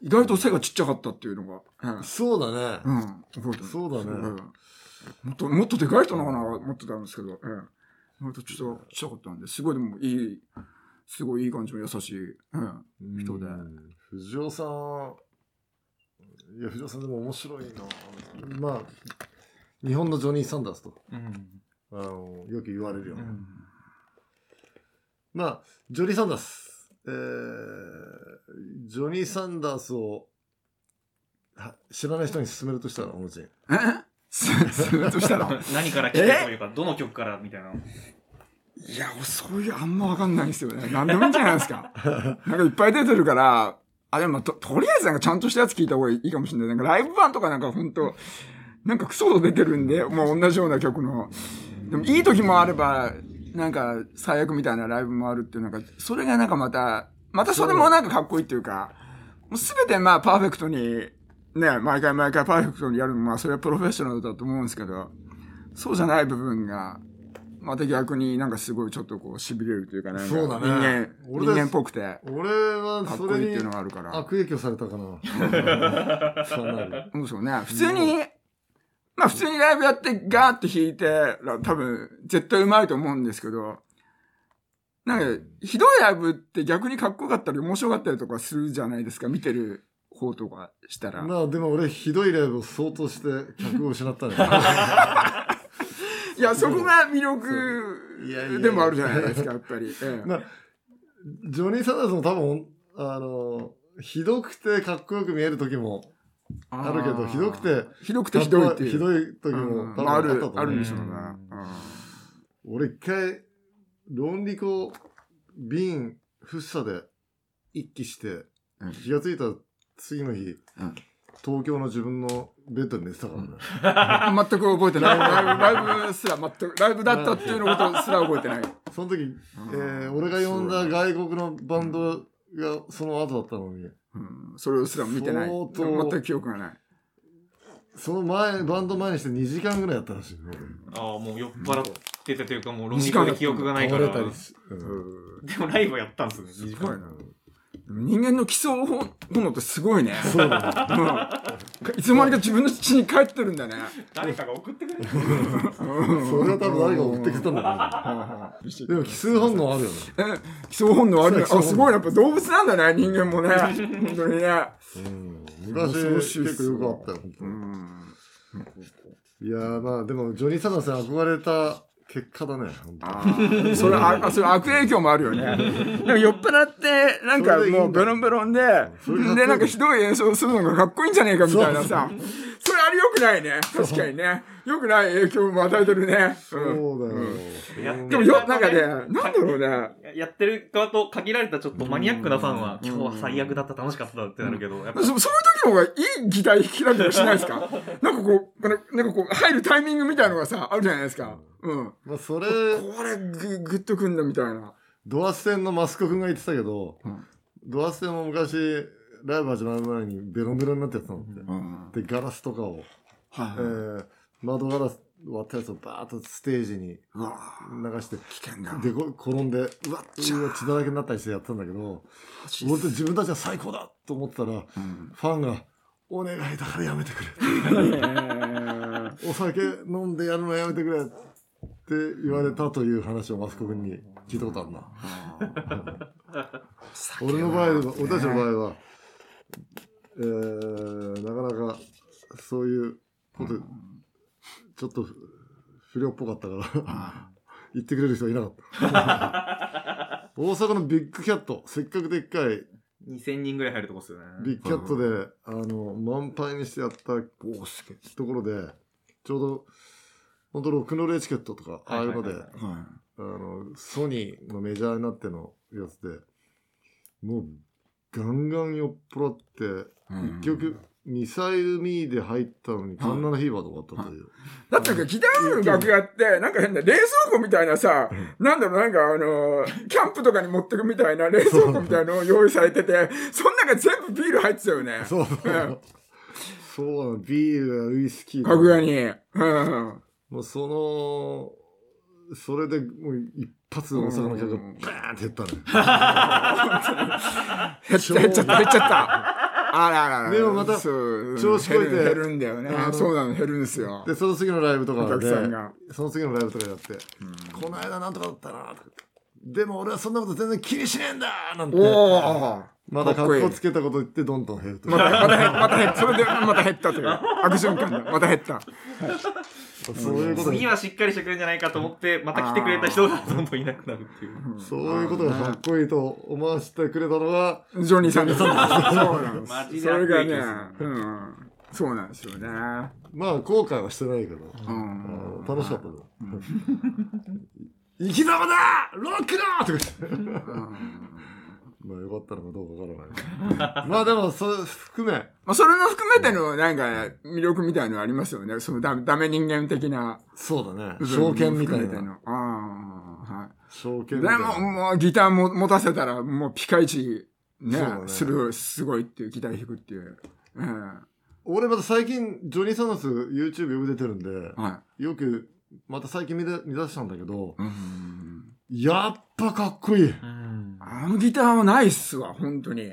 はい意外と背がちっちゃかったっていうのが、ええそうだね。うん、覚えてるそうだねんもっと、もっとでかい人なのかな思ってたんですけど、ええ。意外とちっちゃちっちゃかったんで、すごいでもいい、すごいいい感じの優しい、ええ人で。うん藤尾さん、いや、藤尾さんでも面白いな。まあ、日本のジョニー・サンダースと、うん。あの、よく言われるよね。うんまあ、ジョニー・サンダース。えー、ジョニー・サンダースをは知らない人に勧めるとしたら、おもち。え？す、するとしたら？何から来てというか、どの曲からみたいな。いや、そういうあんまわかんないんですよね。なんでもいいんじゃないですか。なんかいっぱい出てるから、あ、でもまあと、とりあえずなんかちゃんとしたやつ聞いた方がいいかもしれない。なんかライブ版とかなんかほんと、なんかクソほど出てるんで、もう同じような曲の。でもいい時もあれば、なんか最悪みたいなライブもあるっていう、なんか、それがなんかまた、またそれもなんかかっこいいっていうか、もうすべてまあパーフェクトに、ね、毎回毎回パーフェクトにやるのも、まあそれはプロフェッショナルだと思うんですけど、そうじゃない部分が、また逆になんかすごいちょっとこう痺れるというかね。そうだね人間、俺人間っぽくて、か俺はっそれにこいいっていうのがあるから。悪影響されたかな。そうそうね。普通に、まあ普通にライブやってガーって弾いて、多分絶対うまいと思うんですけど、なんか、ひどいライブって逆にかっこよかったり面白かったりとかするじゃないですか、見てる方とかしたら。まあでも俺ひどいライブを相当して客を失ったね。いや、そこが魅いやいやい力やでもあるじゃないですか、やっぱり。ええまあ、ジョニー・サンダースも多分、あの、ひどくてかっこよく見える時もあるけど、ひどくて、ひどくてひどいっていう。ひどい時うんも多分まああるあったと、思うあるんでしょうね。俺一回、論理コ瓶、フッサで一気してうん、気がついた次の日、うん東京の自分のベッドで寝てたからね。う ん全く覚えてない。ライブ、ライブすら全く、ライブだったっていうのことすら覚えてない。その時、えー俺が呼んだ外国のバンドがその後だったのに、うん、それすら見てない。相当全く記憶がない。その前、バンド前にして2時間ぐらいやったらしいね。ああ、もう酔っ払っててというか、もう論理で記憶がないから。倒れたりし、うんうんでもライブやったんですね、2時間。すごいな。人間の基礎本能ってすごいね。そうだね。うんいつの間にか自分の父に帰ってるんだね。誰かが送ってくれるそれは多分誰が送ってきたんだけど。でも奇数本能あるよね。え、基礎本能あるね。あ、すごい。やっぱ動物なんだね、人間もね。本当にね。うん。昔結構よくあったよ、本当うに。ん。いやーまあでも、ジョニー・サンダースに憧れた結果だね、本当 それ、あ、あそれ悪影響もあるよね。なん。か酔っ払って、なんかもうベロンベロンで、で、なんかひどい演奏するのがかっこいいんじゃねえかみたいなさ。そ れあれ良くないね。確かにね。良くない影響も与えてるね。そううんだよ。やってでもよ、なんかね、なんだろうね。やってる側と限られたちょっとマニアックなファンは、うん今日は最悪だった、楽しかったってなるけど、やっぱそそういう時の方がいいギター弾きたりとかしないですか？なんかこう、なんかこう、入るタイミングみたいのがさ、あるじゃないですか。うん。まあそれ、これ、ぐ、ぐっとくんだみたいな。ドアステンのマスコ君が言ってたけど、うんドアステンも昔、ライブ始まる前にベロンベロンになってやってたのって。うん。で、ガラスとかを、はいえ。ー窓ガラス割ったやつをバーッとステージに流して、危険だ。でこ転んで、うわちゃうわ血だらけになったりしてやってたんだけど、俺と自分たちは最高だと思ってたら、うん。ファンが、お願いだからやめてくれ。え ーお酒飲んでやるのやめてくれって言われたという話をマスコ君に聞いたことあるな。俺の場合は、俺たちの場合は、えー、なかなかそういうこと、ちょっと不良っぽかったから、言ってくれる人はいなかった。大阪のビッグキャット、せっかくでっかい2000人ぐらい入るとこっすよね。ビッグキャットで、あの、満杯にしてやったところで、ちょうど、本当ロックノールエチケットとか、ああいうので、あの、ソニーのメジャーになってのやつで、もう、ガンガン酔っ払って、い。一曲、ミサイルミーで入ったのに、カンナナフィーバーとかあったという。だってかギターの楽屋って、なんか変な冷蔵庫みたいなさ、なんだろう、なんかあの、キャンプとかに持ってくみたいな冷蔵庫みたいなのを用意されてて、その中全部ビール入ってたよね。そうそう。そうなの、ビールやウイスキー楽屋に。うん。もうその、それでもう一発大阪の客がバーンって減ったのよ。減っちゃった、減っちゃった、減っちゃった。あらあらあら。でもまた調子こいて減るんだよねそうなの、減るんですよ。で、その次のライブとかでさんが、その次のライブとかやって、この間なんとかだったなとかでも俺はそんなこと全然気にしねえんだなんて、またかっこいい。格好つけたこと言ってどんどん減ると。また、また減また減った。それでまた減ったという。悪循環だ。また減った。そういうこと。が次はしっかりしてくれるんじゃないかと思って、また来てくれた人がどんどんいなくなるっていう。そういうことがかっこいいと思わせてくれたのがジョニーさんです。そうな。んです。マジでそれがねうん。そうなんですよね。まあ後悔はしてないけど、うあん。の楽しかったよ生き様だ!ロックだとか言ってうんまあよかったのかどうかわからない。まあでも、それ含め、まあ、それの含めての、なんか、魅力みたいのありますよね。そのダメ、ダメ人間的な。そうだね。証券みたいな。ああ、はい。証券みでたいな。も、もうギターも持たせたら、もうピカイチ、ね、ねする、すごいっていう、ギター弾くっていう。うん。俺また最近、ジョニー・サンス YouTube よく出てるんで、はよく、また最近見出見出したんだけど、い。うん。やっぱかっこいい。うん。あのギターはないっすわ、本当に。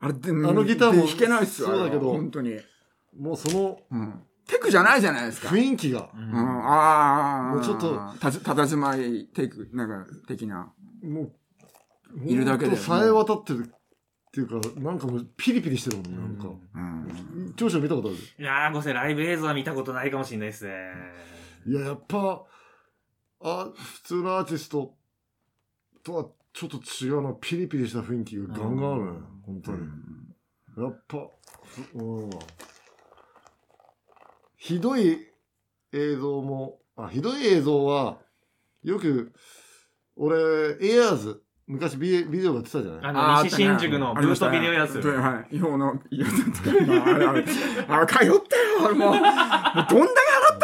あれって、あのギターも弾けないっすわ。そうだけど本当に。もうそのうん。テクじゃないじゃないですか。雰囲気が、うん、ああ。もうちょっとたず、たたずまいテク、なんか、的な。もう、いるだけでさえ渡ってるっていうか、なんかもうピリピリしてるもん、なんか。うん。長所見たことある？いやー、ごめんなさい、ライブ映像は見たことないかもしれないですね。いや、やっぱ、あ、普通のアーティストとはちょっと違うな。ピリピリした雰囲気がガンガンあるね。本当に。やっぱ、ふうん。ひどい映像も、あ、ひどい映像は、よく、俺、エアーズ、昔ビビデオがやってたじゃない？あの、西新宿のブートビデオやつ。はい。違法の、いや、あれ、あれ、あれ、通ったよ、俺もう。もうどんだけ払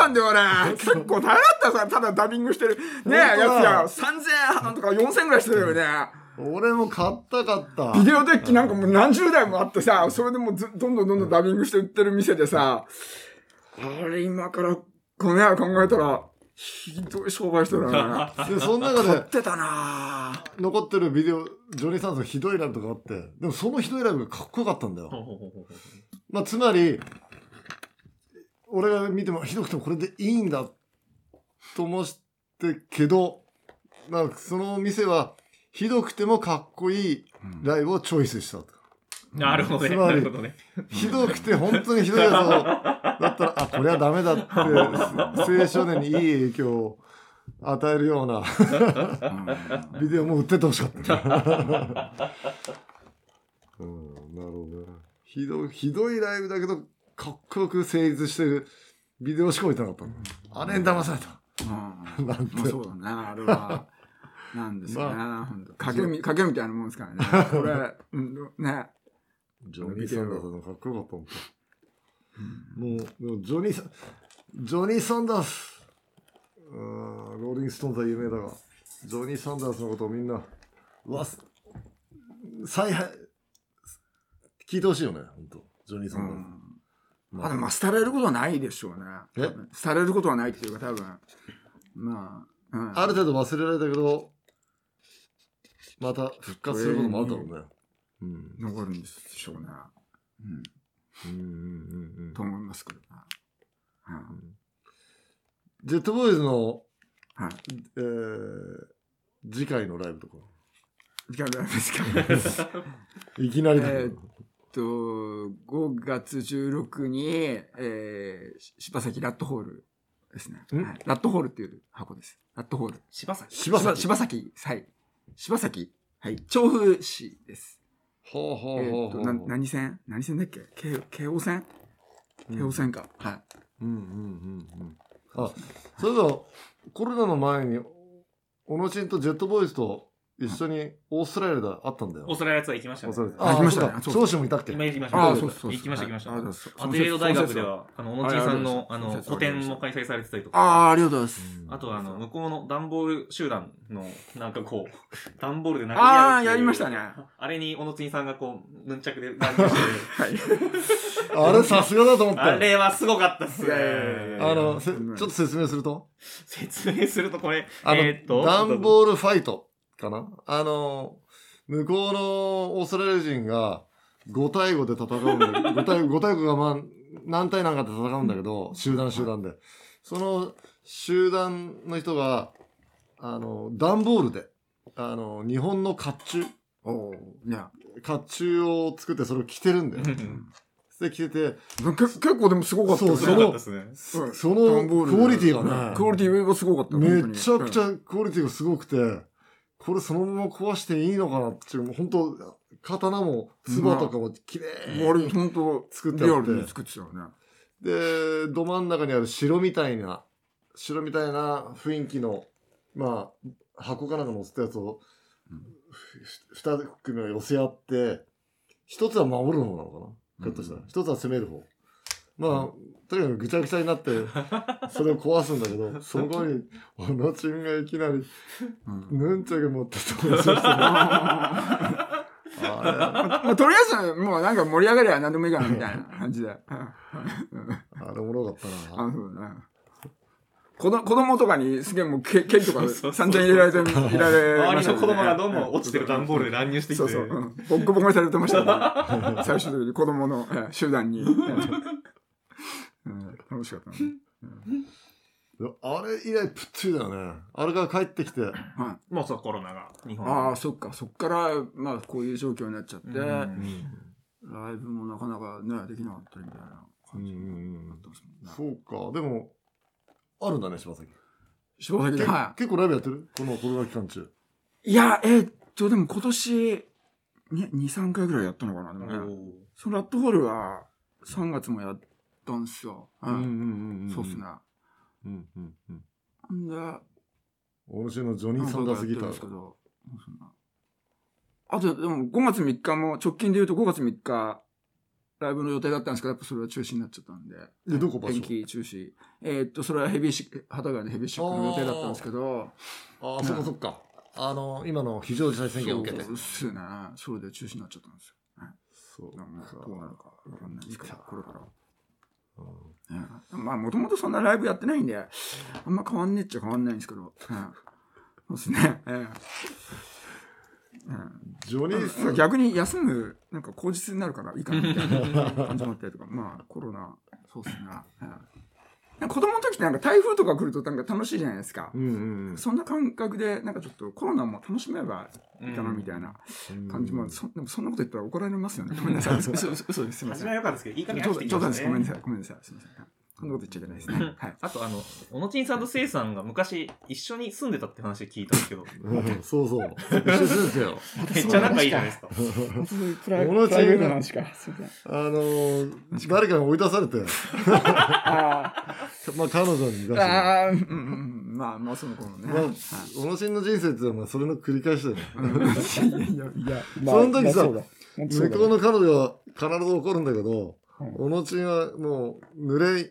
ったんだよ、俺。結構大変だったさ、ただダビングしてる。ねえ、やつや、3000円とか4000円ぐらいしてるよね。俺も買ったかった。ビデオデッキなんかもう何十台もあってさ、それでもうずどんどんどんどんダビングして売ってる店でさ、あれ今からこの考えたら、ひどい商売してたな。で、その中買っでてたなぁ残ってるビデオ、ジョニー・サンズのひどいライブとかあって、でもそのひどいライブがかっこよかったんだよ。まあ、つまり、俺が見てもひどくてもこれでいいんだと思ってけど、なんかその店はひどくてもかっこいいライブをチョイスしたと。なるほどね。つまりなるほどね。ひどくて本当にひどいやつを、だったら、あ、これはダメだって、青少年にいい影響を与えるようなビデオも売っててほしかった。うん、なるほどね。ひどい、ひどいライブだけど、かっこよく成立してるビデオしか置いてなかったの。あれに騙された。うんなんてまあそうだね、あれは。なんですよね。まほんと賭けみ、賭けみたいなもんですからね。これ、うん、ね。ジョニー・サンダースのかっこよかったもん。もう、でもジョニーさん、ジョニー・サンダース、うーんローリング・ストーンズは有名だが、ジョニー・サンダースのことをみんな、わす、再配、聞いてほしいよね、本当ジョニー・サンダース。まあでも、廃れることはないでしょうね。え？廃れることはないっていうか、多分。まあ、うん。ある程度忘れられたけど、また復活することもあるだろうね。うん。残るんでしょうね。うん。うんうんうんうんと思いますけどね。うんジェットボーイズの、はい。えー、次回のライブとか。時間ないですか？いきなりだけえど。と、5月16に、えー、し柴崎ラットホールですね。ん？はいラットホールっていう箱です。ラットホール。柴崎？柴崎。柴崎、はい。柴崎、はい。調布市です。ほうほえーと、なうほうほう。何線？何線だっけ？京京王線？京王線か。はい。うんうんうんうん。あ、それでは、コロナの前に、小野ちんとジェットボーイズと一緒にオーストラリアで会ったんだよ。オーストラリアツアー行きましたね。あ行きましたねあそうそうか長州もいたっけ？今行きました。ああ、そうそうそう。行きました行きました。アデレード大学では、あの、小野ちんさんの、はいあの、個展も開催されてたりとか。ああ、ありがとうございます。あとは、あの、向こうの段ボール集団の、なんかこう、段ボールで殴り合うああ、やりましたね。あれに、小野つんさんがこう、ヌンチャクで乱入して、はい。あれさすがだと思ったよ。あれはすごかったっすね。やあの、せちうんょっと説明すると、説明するとこれ、あの、えーっと、ダンボールファイトかな？あの、向こうのオーストラリア人が5対5で戦うんだけど、5対5対5がまあ、何対何かで戦うんだけど、集団集団で。その集団の人が、あの、段ボールで、あの、日本の甲冑おーね。甲冑を作ってそれを着てるんだよ。で、着てて、け結構でもすごかったですね。うんそのクオリティがね、クオリティがすごかった。めちゃくちゃ。ゃクオリティがすごくて、これそのまま壊していいのかなっていう、もう本当刀も、唾とかも綺麗に作ってあってリアルに作ってたよね。で、ど真ん中にある城みたいな、城みたいな雰囲気の、まあ、箱かなんか乗せたやつを、ふ二組を寄せ合って、一つは守る方なのかなひょっとしたら。一つは攻める方。まあ、とにかくぐちゃぐちゃになって、それを壊すんだけど、その後に、小野チンがいきなり、うんヌンチャク持って登場してね、あまあ、とりあえず、もうなんか盛り上がりは何でもいいかな、みたいな感じで。あれおもろかったあ、な。そうだね。子供子供とかにすげえもうケケーキとか散々入れられて、入れられ周りの子供がどんどん落ちてる段ボールで乱入してきて。そうそう。うんボッコボコにされてましたね。最終的に子供のえ集団に。うん楽しかったね。あれ以来プッツリだよね。あれが帰ってきて、はいもうそう、コロナが日本ああ、そっか。そっから、まあ、こういう状況になっちゃって、うんライブもなかなかね、できなかったりみたいな感じになってますもんね。そうか。でも、あるんだね、柴崎。柴崎で。けは結構ライブやってる？このコロナ期間中。い。いや、えーっと、でも今年、ね、2、3回ぐらいやったのかな。でもね、おそのラットホールは3月もやったんすよ。うん。んそうっすね。。うんうんうん。ほんで、お主のジョニー・サンダースギタなんかやってるんですあと、でも5月3日も、直近で言うと5月3日、ライブの予定だったんですけど、やっぱそれは中止になっちゃったんで。でどこ場所延期中止。えーっと、それはヘビーシック、幡ヶ谷のヘビーシックの予定だったんですけど、ああ、そっかそっか。あの、今の非常事態宣言を受けて。そうっすね。それで中止になっちゃったんですよ。はいそうどうなるかわかんないですけど、これから。うん。ねまあ、もともとそんなライブやってないんで、あんま変わんねえっちゃ変わんないんですけど、うん。そうですね。ええうん。ジョニー・サンダー逆に休む、なんか口実になるからいいかなみたいな感じもあったりとか、まあコロナ、そうっすね。うん子供の時ってなんか台風とか来るとなんか楽しいじゃないですか。うんうんうんそんな感覚で、なんかちょっとコロナも楽しめばいいかなみたいなうん。感じも、そでもそんなこと言ったら怒られますよね。ごめんなさい。嘘です。すみません初めは。良かったですけど、いい加減冗冗談です。ごめんない。さい。ごめんなさい。すみません。そんなこと言っちゃいけないですね。はい。あと、あの、小野ちんさんとせいさんが昔一緒に住んでたって話聞いたんですけど、うんそうそう。一緒ですよ。めっちゃ仲いいじゃないですか。プライベートな話か？あのー、誰かに追い出されて、あ まあ彼女に出して。ーあー、うんうんうん。まあ、まあ、その頃ね。まあはい、小野真の人生っていうのはそれの繰り返しだよね。いやいやいや、その時さまあそうだ向こうの彼女は必ず怒るんだけど、うん小野ちんはもう、濡れ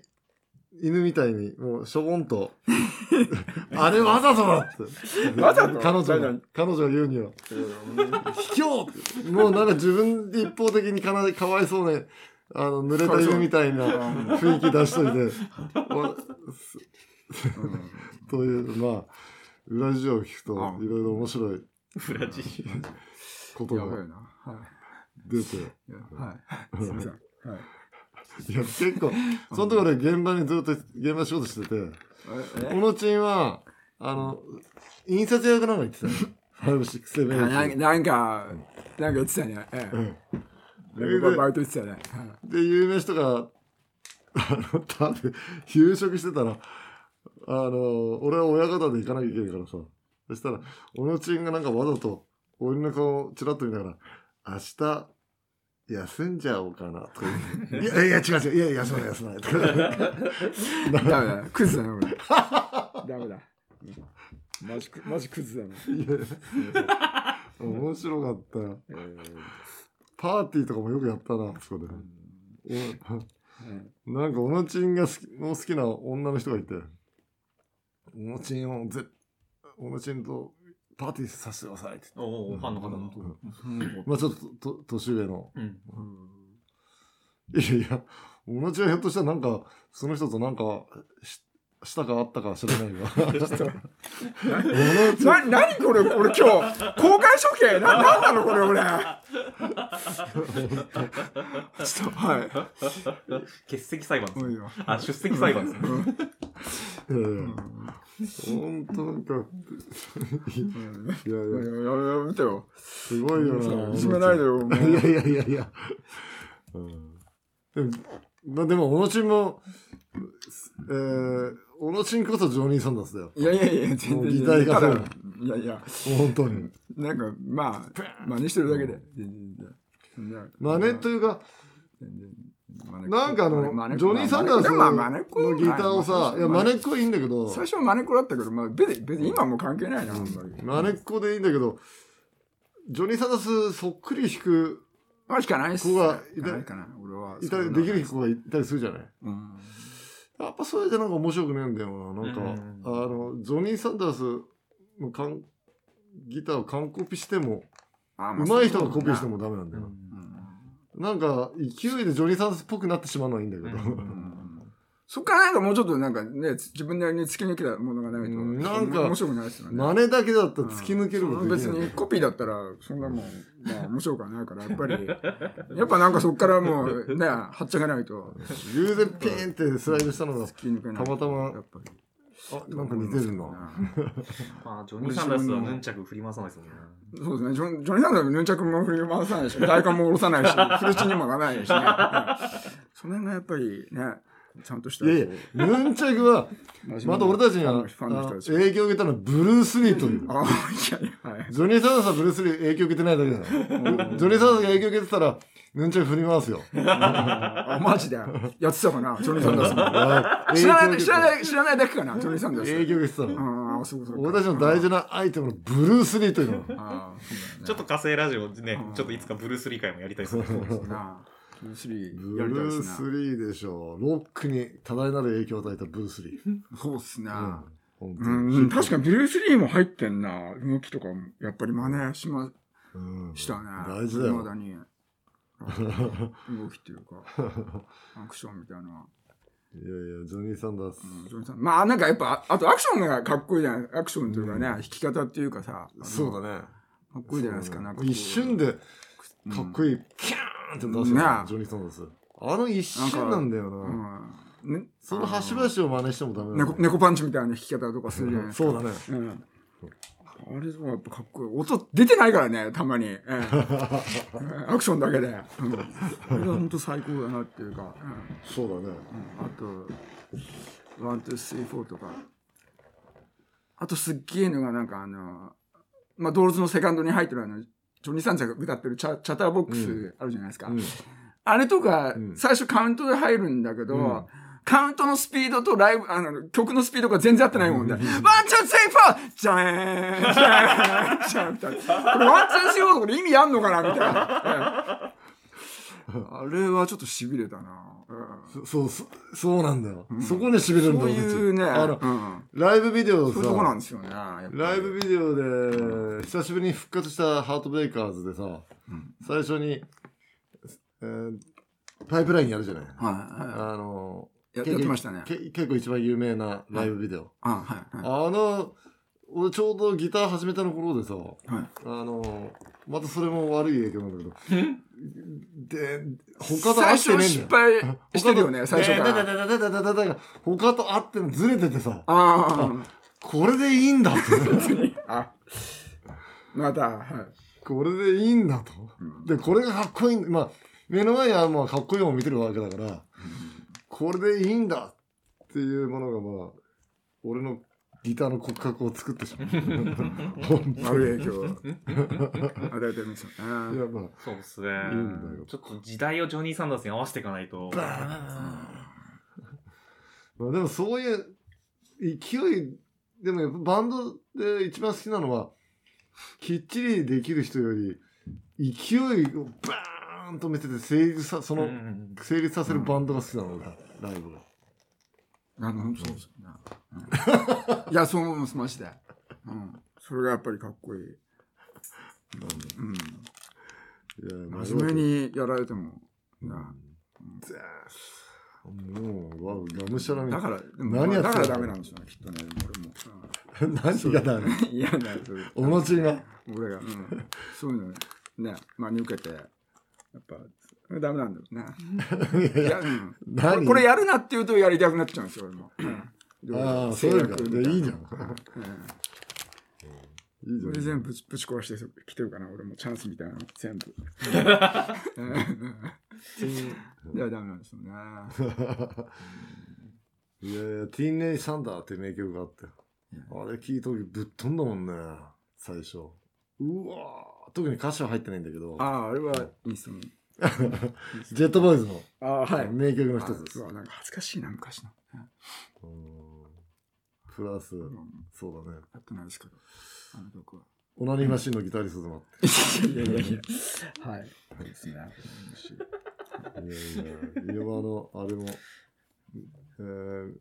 犬みたいに、もうしょぼんと、あれわざとだって。わざと？彼女が彼女が言うには、卑怯って。もうなんか自分で一方的にかなりかわいそうね、あの、濡れた犬みたいな雰囲気出しといて、おという、まあ、裏事情を聞くとう、ん。いろいろ面白い。フラジことがやばいな。は出て、はい。すみません。はい。いや、結構、その時俺現場にずっと、現場仕事してて、え小野ちんは、あの、印刷役なんか言ってたよ。5、6、あなん7、なんか、なんか言ってたね。え8。え。ババイトてたね。はいで、有名人が、あの、食べ、夕食してたら、あの、俺は親方で行かなきゃいけないからさ。そしたら、小野ちんがなんかわざと、俺の顔をチラッと見ながら、明日、休んじゃおうかな、とか言って。いやいや、違う違う、いやいや、休まない、休まない。ダメだ。クズだね、俺。ダメだ。マジク、マジクズだね。いや面白かったよ。パーティーとかもよくやったな、そこで。おなんか、おのちんが好きの好きな女の人がいて、おのちんをぜ、おのちんとパーティーさせてくださいっておおファンの方の。うんまあちょっとと年上の。うん。いやいや、おのちんはひょっとしたらなんか、その人となんか、ししたかあったか知らないが。おのちんな、なにこれ、俺今日、公開処刑？な、なんなのこれ俺。ちょっと、はい。欠席裁判あ、出席裁判ですね。いやいや、ほんとなんか、いやいいやや、いややめてよ。すごいよな。いじめないでよ。いやいやいやいや。うん、でも、まあでも、小野ちんも、えー、小野ちんこそジョニー・サンダースだよ。いやいやいや、全然。擬態化ただするいやいや、本当に。なんか、まあ、真似してるだけで。全然真似というか、全然なんかあの、ジョニー・サンダースのギターをさ、いや、真似っこいいんだけど、最初は真似っ子だったけど、まあ、別に、別に今はもう関係ないな、あんまり。真似っこでいいんだけど、ジョニー・サンダースそっくり弾く、まあ、しかないっす。子がいたないかな、俺は。いたり、できる子がいたりするじゃないうん。やっぱそれでなんか面白くねえんだよな。なんか、うんあの、ジョニー・サンダースのかんギターを完コピしても、あ上手い人がコピーしてもだ。ダメなんだよ。うなんか、勢いでジョニー・サンスっぽくなってしまうのはいいんだけど。そっからなんかもうちょっとなんかね、自分なりに突き抜けたものがないと。うんなんか面白くないですよね。真似だけだったら突き抜けることうん別にコピーだったら、そんなもん、まあ面白くはないから、やっぱり、やっぱなんかそっからもうね、はっちゃけないと、偶然ピーンってスライドしたのが、突き抜けないと。たまたまやっぱり。あ、なんか似てるな。まあ、ジョニー・サンダースはヌンチャク振り回さないですもんね。そうですね。ジョンジョニー・サンダースはヌンチャクも振り回さないし、大根も下ろさないし、フルチンにもなんないしね。その辺がやっぱりね、ちゃんとした。いやいや、ヌンチャクは、また俺たちには、影響を受けたのはブルース・リーという。ああ、いやいや、はい。ジョニー・サンダースはブルース・リー影響を受けてないだけだよ。ジョニー・サンダースが影響を受けてたら、ヌンチャク振り回すよ。あ、マジで？やってたかな、ジョニー・サンダース 知らない、知らい。ない、知らないだけかな、ジョニー・サンダース。影響を受けてたの。ああ、そうそう。俺たちの大事なアイテムのブルース・リーというの。ちょっと火星ラジオね、ちょっといつかブルース・リー会もやりたいですね。ブルースリブーやりたいルー。ス・リーでしょう。ロックに多大なる影響を与えたブルース・リー。そうっすうんな。本当うにん、確かにブルース・リーも入ってんな。動きとかも、やっぱり真似しまうんしたね。大事だよ未だに。動きっていうか、アクションみたいな。いやいや、ジョニー・サンダース。うんジョニーさんまあなんかやっぱ、あとアクションがかっこいいじゃないアクションというかね、弾き方っていうかさ。そうだね。かっこいいじゃないですか。なんか一瞬でかっこいい、キャーンって出ジョニー・サン。あの一瞬なんだような。ん。ね、その端々を真似してもダメだ猫猫パンチみたいな弾き方とかするじゃないですか。そうだね。うん。あれはやっぱかっこいい。音出てないからね、たまに。ええ アクションだけで。うん。これが本当最高だなっていうか。うんそうだね。あと、ワン、ツー、スリー、フォーとか。あとすっげえのがなんかあの、まあ、ドールズのセカンドに入ってるあの、ジョニー・サンダースが歌ってるチャチャターボックスあるじゃないですか。うんあれとか、うん最初カウントで入るんだけど、うんカウントのスピードとライブ、あの、曲のスピードが全然合ってないもんで、ワン、ツー、スリー、フォーじゃーんじゃーんじゃーんみたいな。これワン、ツー、スリー、フォーとこれ意味あんのかなみたいな。あれはちょっと痺れたな。うんそ そう、そそうなんだよう。んそこに痺れるんだそういうね、あの、うんライブビデオをそういうとこなさ、んですよね。やっぱりライブビデオで、久しぶりに復活したハートブレイカーズでさ、ん最初に、えーパイプラインやるじゃない。はいはあの、い。ややってましたね。け結構一番有名なライブビデオ。あ、はいはい。あの、俺ちょうどギター始めたの頃でさ、はいあの、またそれも悪い影響なんだけど、で、他と合ってねえん失だよ。敗してるよね、最初かだだら。だだだだだだだ他と合ってんのずれててさ、あこれでいいんだって。あ。あ、また、はい。これでいいんだと。うんで、これがかっこいいんまあ、目の前にはまあかっこいいものを見てるわけだから、これでいいんだっていうものがまあ、俺のギターの骨格を作ってしまう。悪い影響を与えてるんですよね。いやまあ、そうっすね。いいんだよちょっと時代をジョニー・サンダースに合わせていかないと。まあでもそういう勢い、でもやっぱバンドで一番好きなのは、きっちりできる人より、勢いをバーンと見せて成立さ、その、うん成立させるバンドが好きなのだ、ライブが。あの、そうですよね。うんいや、そう思います、マジで。うん。それがやっぱりかっこいい。うん。いや真面目にやられても、なもう、わガムシャラみたいだから、何やだからダメなんですよね、きっとね、俺も。な。何が だよ。うん嫌なやつ。お餅が？俺が、うん。そういうのね、ね、真に受けて、やっぱ、ダメなんだよね。いや、うん。これ何？これやるなって言うとやりたくなっちゃうんですよ、俺も。うんああ、そういういいじゃん。うんいいじゃんそれ全部ぶちぶち壊して来てるかな俺もチャンスみたいなの全部。うん いや、ダメなんですよね。いやいや、ティーンネイサンダーって名曲があって。あれ聞いた時ぶっ飛んだもんね、最初。うわー特に歌詞は入ってないんだけどあ、あ、あれはいいっすね。ジェットボーイズのああ、はい。名曲の一つです。あうわなんか恥ずかしいな、昔の。うんプラス、うんそうだね。やってないですけど。あの曲は。オナニーマシンのギタリストでもあって。いやいやいや。はい。そうですね。いやいや、今のあれも、えー、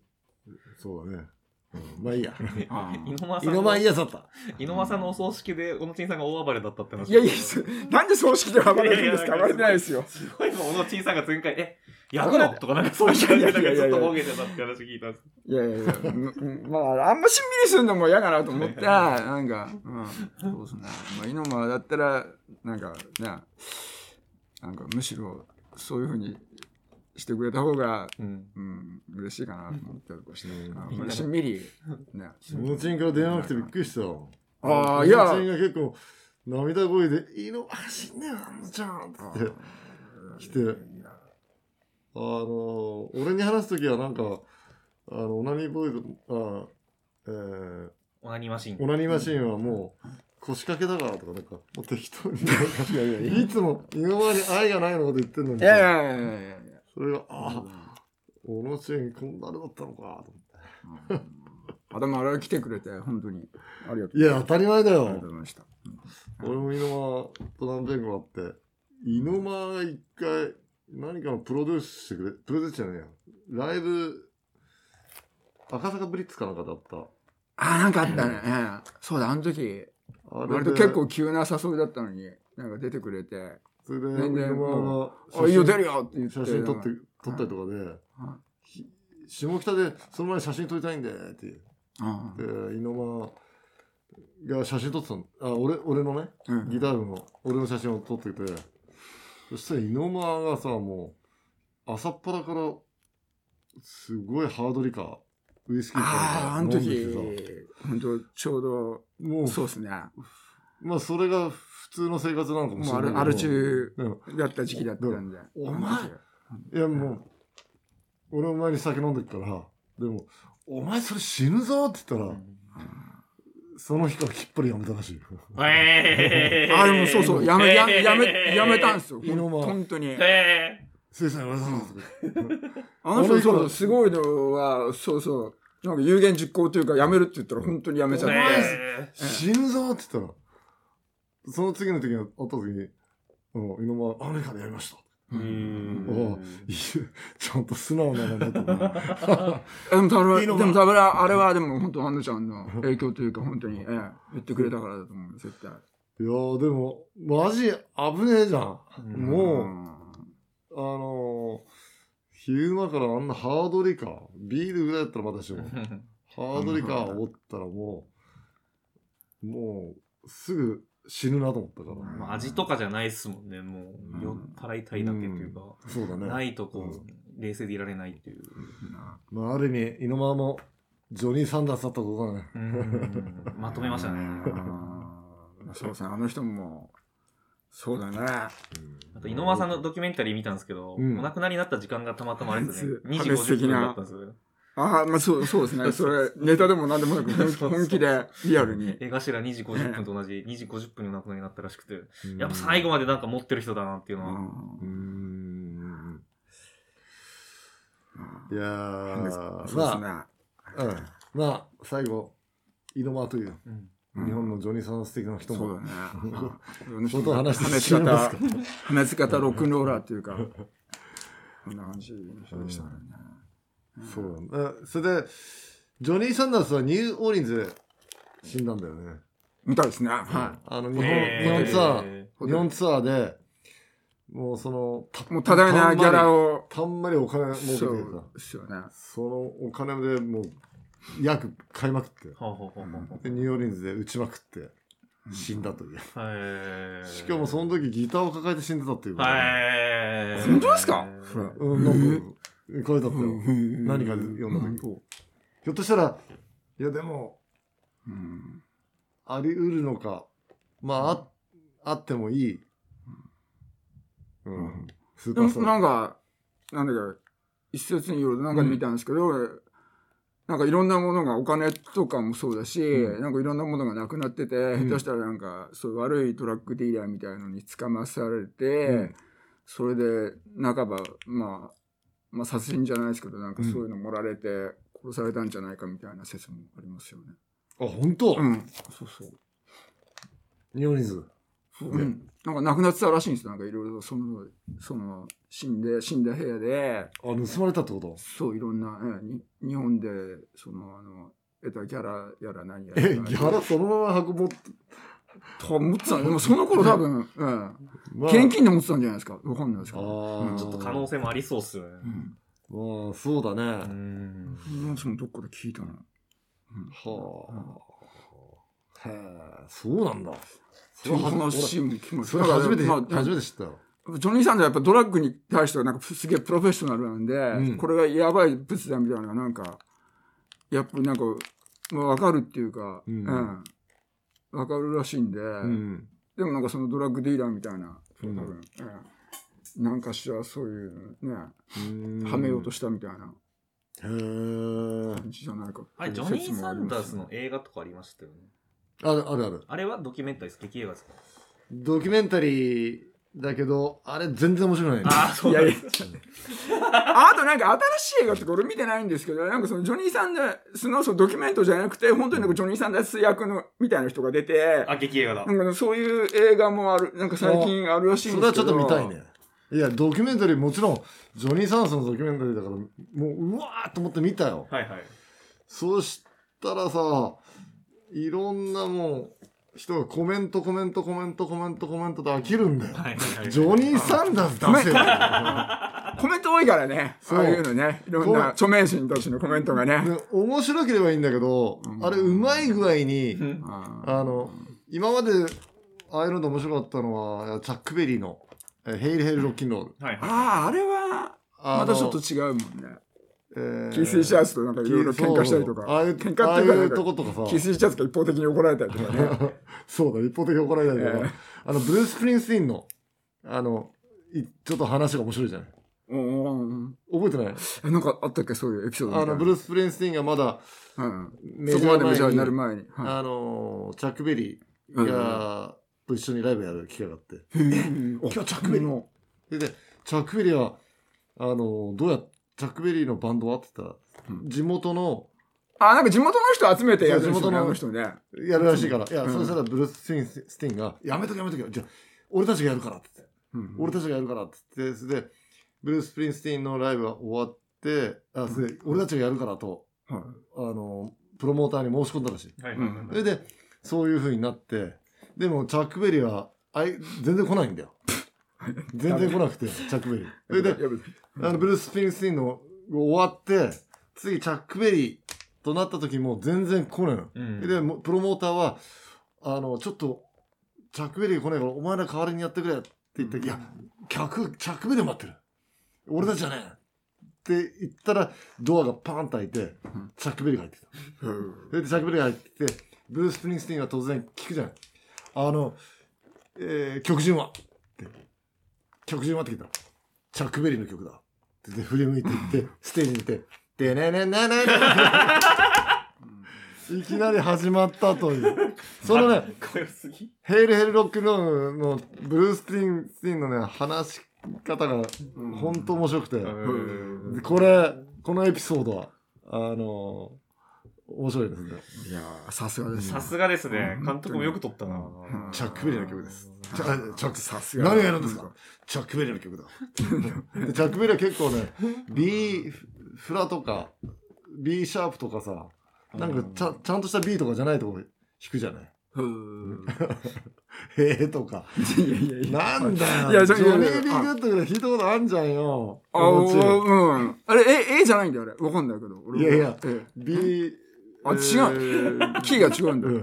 そうだね。うんまあいいや。あ井上さん色間いいやつだった。井上さんのお葬式で小野ちんさんが大暴れだったって話いやいや、そなんで葬式で暴れるんですか暴れてないですよ。すごい小野ちんさんが前回えやるのとかなんかそういう感じでなんかずっとボケてたって話聞いたんですいやいやいや、うんまあ、あんましんみりするのも嫌かなと思って、なんか、うん、そうですね。まあ、井上だったら、なんか、ね、なんかむしろ、そういうふうにしてくれた方が、うん。うん、嬉しいかなと思ったりとかして、うん。しんみり、ね。そのチンから電話なくてびっくりした。よ。ああ、いや、そのチンが結構、涙声で、いいの、あ、死んねえよ、あのちゃんって来て、あの、俺に話すときはなんか、あの、オナニーボーイズ、あえー、オナニーマシン。オナニーマシンはもう腰掛けだからとかなんかもう適当に。いつも今までに愛がないのこと言ってんのに。いやいやいやいやそれがああ小野チェーンこんなあれだったのかと思って。あ、でもあれは来てくれて、本当に、ありがとう。いや当たり前だありがとうよございました。俺も猪間と何遍かあって猪間が一回何かのプロデュースしてくれプロデュースじゃねえよライブ赤坂ブリッツかなんかだった。あ、なんかあったね。うん。そうだ、あの時、あ割と結構急な誘いだったのに、なんか出てくれて、それで全然あ、いいよ、出るよって言って。写真撮ってうん。撮ったりとかで、下北でその前に写真撮りたいんでって。でうん。猪間が写真撮ってたの。あ俺俺のねうん。ギター部の俺の写真を撮っててそしたら猪間がさもう朝っぱらからすごいハードリカーウイスキーああ、あの時飲んでてさ、本当ちょうど、もうそうですね。まあそれが普通の生活なのかもしもうれないけどアル中うんだった時期だったんで。お前いやもう俺お前に酒飲んでるからでも「お前それ死ぬぞ」って言ったら、その日からきっぱりやめたらしい。よえあ、でもそうそう、やめ、やめ、やめ、やめたんですよ。本当に。え先生あの人、そう、すごいのは、そうそう、なんか有言実行というか、やめるって言ったら本当にやめちゃって。え死ぬぞって言ったらその次の時に会った時に「うん猪間アメリカでやりました」うおちゃんと素直なのねとか でもでも多分、あれはでも本当、アンナちゃんの影響というか、本当に、ええ、言ってくれたからだと思う、絶対。いやーでもマジ危ねえじゃん。うん。もううんあのー、昼間からあんなハードリカー、ビールぐらいだったらまだしも、ハードリカおったらもう、もう、すぐ死ぬなと思ったから。まあ味とかじゃないっすもんねもう酔っ払いたいだけっていうか、そうだね。ないとこう、うん冷静でいられないっていうまあ、ある意味、猪間も、ジョニー・サンダースだったことだね。うんまとめましたねうんそうですね、あの人も、そうだね。あと、井上さんのドキュメンタリー見たんですけど、うんお亡くなりになった時間がたまたまあれですよね。2時破滅的50分なだったんですよ。ああ、まあそう、そうですね。それ、ネタでも何でもなく、本気で、リアルに。絵頭2時50分と同じ2時50分にお亡くなりになったらしくて、うんやっぱ最後までなんか持ってる人だなっていうのは。うーん。いやうんー、そうですね。まあ、うん。まあ、最後、猪間という、日本のジョニーさん素敵な人もそうだね。。ことを話し方か、話し方ロックンローラーっていうか、こんな感じでしたね。そうだ。ね。それで、ジョニー・サンダースはニューオーリンズで死んだんだよね。みたいですね。はあの、日本、日本ツアー、へ日本ツアーで、もうその、たい。もう多大なギャラを、たんまりお金儲けてさ。そうですよね。そのお金でもう、約買いまくって、で、ニューオーリンズで打ちまくって、死んだという。しかもその時ギターを抱えて死んでたっていう本当ですか？うん、なんか、書いてあったよ。何何かで読んだ時。ひょっとしたら、いやでも、うん。あり得るのか。まあ、あ、あってもいい。うん。スーでもパースター。なんか、なんだか、一説によるとなんかで見たんですけど、なんかいろんなものがお金とかもそうだし、うんなんかいろんなものがなくなってて、ん下手したらなんかそういう悪いトラックディーラーみたいのに捕まされて、うんそれで半ば、まあ、まあ殺人じゃないですけど、なんかそういうの盛られて殺されたんじゃないかみたいな説もありますよね。あ、本当、うん。そうそう。日本水。うん。なんか亡くなってたらしいんですよ。なんかいろいろその、その、死んで、死んだ部屋で、あ、盗まれたってこと？そう、いろんな、えに日本で、その、あの、得たギャラやら何やら。え、ギャラそのまま運ぼうって。と思ってたでもその頃多分、うん。まあ現金で持ってたんじゃないですか。わかんないですけど。あーうんちょっと可能性もありそうっすよね。うん。まあ、そうだね。うん。私もどっかで聞いたな。はあ。へえ、そうなんだ。そそのれは話も聞きますそれ初めて、まあ、初めて知ったよ。ジョニー・サンダーやっぱドラッグに対してはなんかすげえプロフェッショナルなんで、うんこれがやばい物だみたいなのがなんか、やっぱりなんか、まあ、わかるっていうか、うんうんわかるらしいんで、うん。でもなんかそのドラッグディーラーみたいな、うん多分、うんなんかしらそういうね、うんはめようとしたみたいなへえ。感じじゃないかあれ、ジョニー・サンダースの映画とかありましたよね。あるあるある。あれはドキュメンタリーです。劇映画ですか？ドキュメンタリーだけど、あれ全然面白くないね。ああ、そうです。ああとなんか新しい映画ってこれ見てないんですけど、なんかそのジョニー・サンダースのそのドキュメントじゃなくて、本当になんかジョニー・サンダース役のみたいな人が出て、あ、劇映画だ。なんかそういう映画もある、なんか最近あるらしいんそれですけど。はちょっと見たい。ね。いや、ドキュメンタリーもちろん、ジョニー・サンソンのドキュメンタリーだから、もう、うわーっと思って見たよ。はいはい。そうしたらさ、いろんなもう、人がコメント、コメント、コメント、コメント、コメントで飽きるんだよ。はいはいはい。ジョニー・サンダース出せよ。コメント多いからね。そうああいうのね。いろんな著名人たちのコメントがね。で面白ければいいんだけど、うんあれ、うまい具合に、うんああの、今まで、ああいうので面白かったのは、チャックベリーの、えヘイル・ヘイル・ロックンロール。あー、あれは、またちょっと違うもんね。えーキース・リチャーズとなんかいろいろ喧嘩したりとか。ああいう、喧嘩ああいうっていうとことかさ、キース・リチャーズが一方的に怒られたりとかね。そうだ、一方的に怒られたりとか、ええあの、ブルース・スプリングスティーンの、あの、いちょっと話が面白いじゃないうんうん覚えてない？えなんかあったっけ？そういうエピソードあの、ブルース・スプリングスティーンがまだ、うん。メジャーにな前る前に。はあの、チャック・ベリーが、と一緒にライブやる機会があって。い。今日チャックベリーの。で、でチャック・ベリーは、あの、どうや、チャック・ベリーのバンドは？って言ったら、うん地元の、あ、なんか地元の人集めてやる地元の人ね。やるらしいから。いや、うんそしたらブルース・スプリングスティーンが、やめとけやめとけよ。じゃあ俺たちがやるからって言って。うん俺たちがやるからって言って、それで、ブルース・スプリングスティーンのライブが終わって、あ、それで、俺たちがやるからと、はいあの、プロモーターに申し込んだらしい。はいはいはいそれで、そういう風になって、でも、チャックベリーは、あい、全然来ないんだよ。全然来なくて、チャックベリー。それで、あの、ブルース・スプリングスティーンの終わって、次、チャックベリーとなった時も全然来ないの。うんで、もプロモーターは、あの、ちょっと、チャックベリー来ないから、お前ら代わりにやってくれって言って、いや、客、チャックベリー待ってる。俺たちじゃねえ。って言ったら、ドアがパーンと開いて、チャックベリーが入ってきた。でチャックベリーが入ってきて、ブルース・スプリングスティーンが突然聞くじゃない。あの、えー、曲順はって。曲順はって聞いたら、チャックベリーの曲だ。って言って振り向いていって、ステージにいて、でねねねねねいきなり始まったという。そのね、ヘイルヘイルロックンロールのブルース・スプリングスティーンのね、話し方が本当面白くて、うんでこれ、このエピソードは、あの面白いですね。いやーさすがですね。さすがですねうん。監督もよく撮ったなうんチャックベリーの曲です。チャチャックさすが何がやるんですか？チャックベリーの曲だ。でチャックベリーは結構ね、B フラとか、B シャープとかさ、なんかちゃちゃんとした B とかじゃないとこ弾くじゃない？うんへえとか。いやいやいや。なんだよ。いやジョニー・ビーグッドぐらい弾いたことあんじゃんよ。あ、うん。あれ、え、A じゃないんだよ、あれ。わかんないけど。俺いやいやえ B、あ違ううキーが違うんだよ。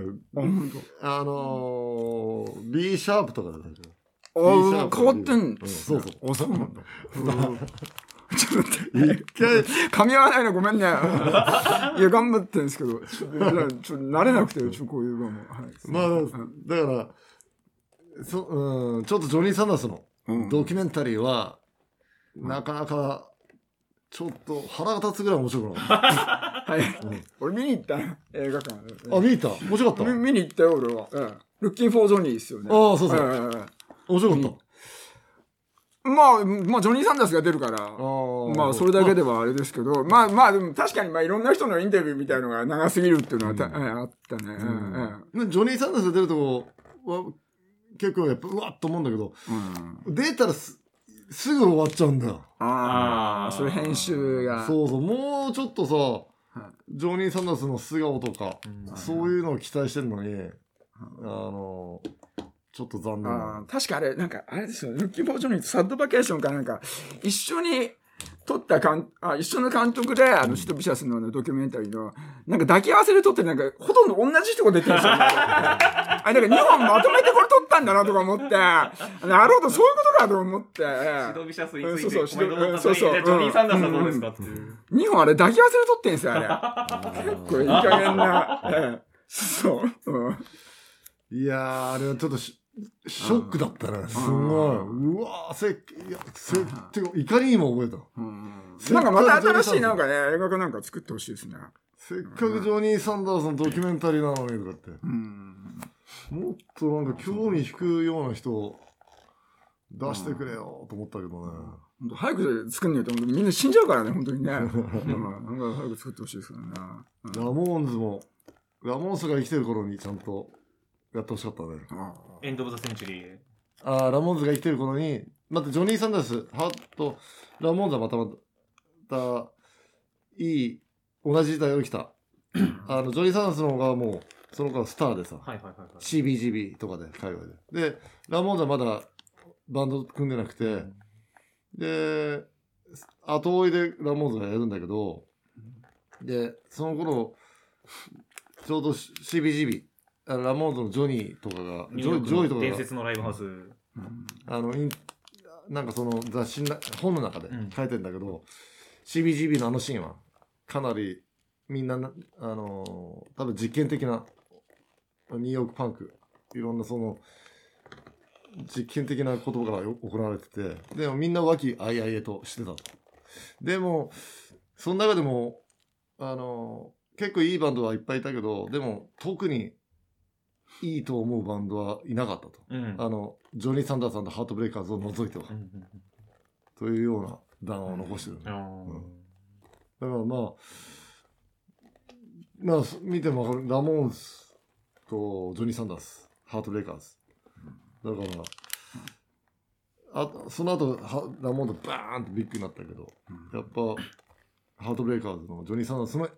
ん。あ、のー、B シャープとかだったじゃん。あプ変わってんそうそう。あ、そうなんだ。ちょっと待って。一回、噛み合わないのごめんね。いや、頑張ってるんですけど、ちょっと、慣れなくて、ちょっとこういうのも。はい、まあ、うんだから、そうん、ちょっとジョニー・サンダースのうんドキュメンタリーは、なかなか、ちょっと腹が立つぐらい面白くなかっ はい。た。うん俺見に行ったの映画館。あ、見に行った？面白かった？み見に行ったよ、俺は。うん。ルッキンフォージョニーですよね。ああそうそううんうんうん面白かった。まあ、まあ、ジョニー・サンダースが出るから、あまあ、それだけではあれですけど、まあまあ、でも確かに、まあ、いろんな人のインタビューみたいのが長すぎるっていうのはた、うん。うんあったね。うん。うんジョニー・サンダースが出るとこは、結構やっぱ、うわっと思うんだけど、うん。出たらすすぐ終わっちゃうんだ。よ。ああ、それ編集が。そうそう、もうちょっとさ、い。ジョニー・サンダースの素顔とか、うん。そういうのを期待してるのに、あの、ちょっと残念あな。ー確かあれ、なんか、あれですよ、ルッキー・フォージョニーとサッドバケーションかなんか、一緒に撮ったかんあ、一緒の監督で、あの、シトビシャスのあのドキュメンタリーの、なんか抱き合わせで撮って、なんか、ほとんど同じ人が出てるんですよ。あ、なんか2本まとめてこれ撮ったんだなとか思って、なるほど、そういうことかと思って。シドビシャスについて、そうそうお前どう思ったそうそうジョニー・サンダースはどうですかっていう。2本あれ抱き合わせで撮ってんすよ、あれ。結構いい加減な。ええそう。うんいやー、あれはちょっとしショックだったね。すごい。うわー、せっ、いや、せ、てか、怒りにも覚えた。なんかまた新しいなんかね、映画かなんか作ってほしいですね。せっかくジョニー・サンダースのドキュメンタリーなのにとかって。うん。もっとなんか興味引くような人を出してくれよと思ったけどね。本当早く作んないとみんな死んじゃうからね、本当にね。うん、なんか早く作ってほしいですからね。ラモーンズも、ラモーンズが生きてる頃にちゃんとやってほしかったね。あエンド・オブ・ザ・センチュリー。ああ、ラモーンズが生きてる頃に、またジョニー・サンダース、ハート、ラモーンズはまたまた、いい、同じ時代を生きた。あの、ジョニー・サンダースの方がもう、その頃スターでさ、はいはいはいはい。CBGB とかで、海外で。で、ラモーンズはまだバンド組んでなくて、で、後追いでラモーンズがやるんだけど、で、その頃、ちょうど CBGB、ラモーンズのジョニーとかが、ジョイジョイとかが、伝説のライブハウス。あの、インなんかその雑誌な、本の中でうん書いてんだけど、CBGB のあのシーンは、かなり、みんなな、あのー多分実験的な、ニューヨークパンク、いろんなその、実験的なことがよ行われてて、でもみんな和気あいあいえとしてたと。でも、その中でも、あのー結構いいバンドはいっぱいいたけど、でも特にいいと思うバンドはいなかったと。うん。あの、ジョニー・サンダースさんとハートブレイカーズを除いては、うんうんというような談話を残してる、うんだからまあ、まあ、見てもわかる。ラモーンズとジョニー・サンダース、ハートブレイカーズ。だから、あその後、はラモーンズバーンとビッグになったけど、やっぱ、ハートブレイカーズのジョニー・サンダースの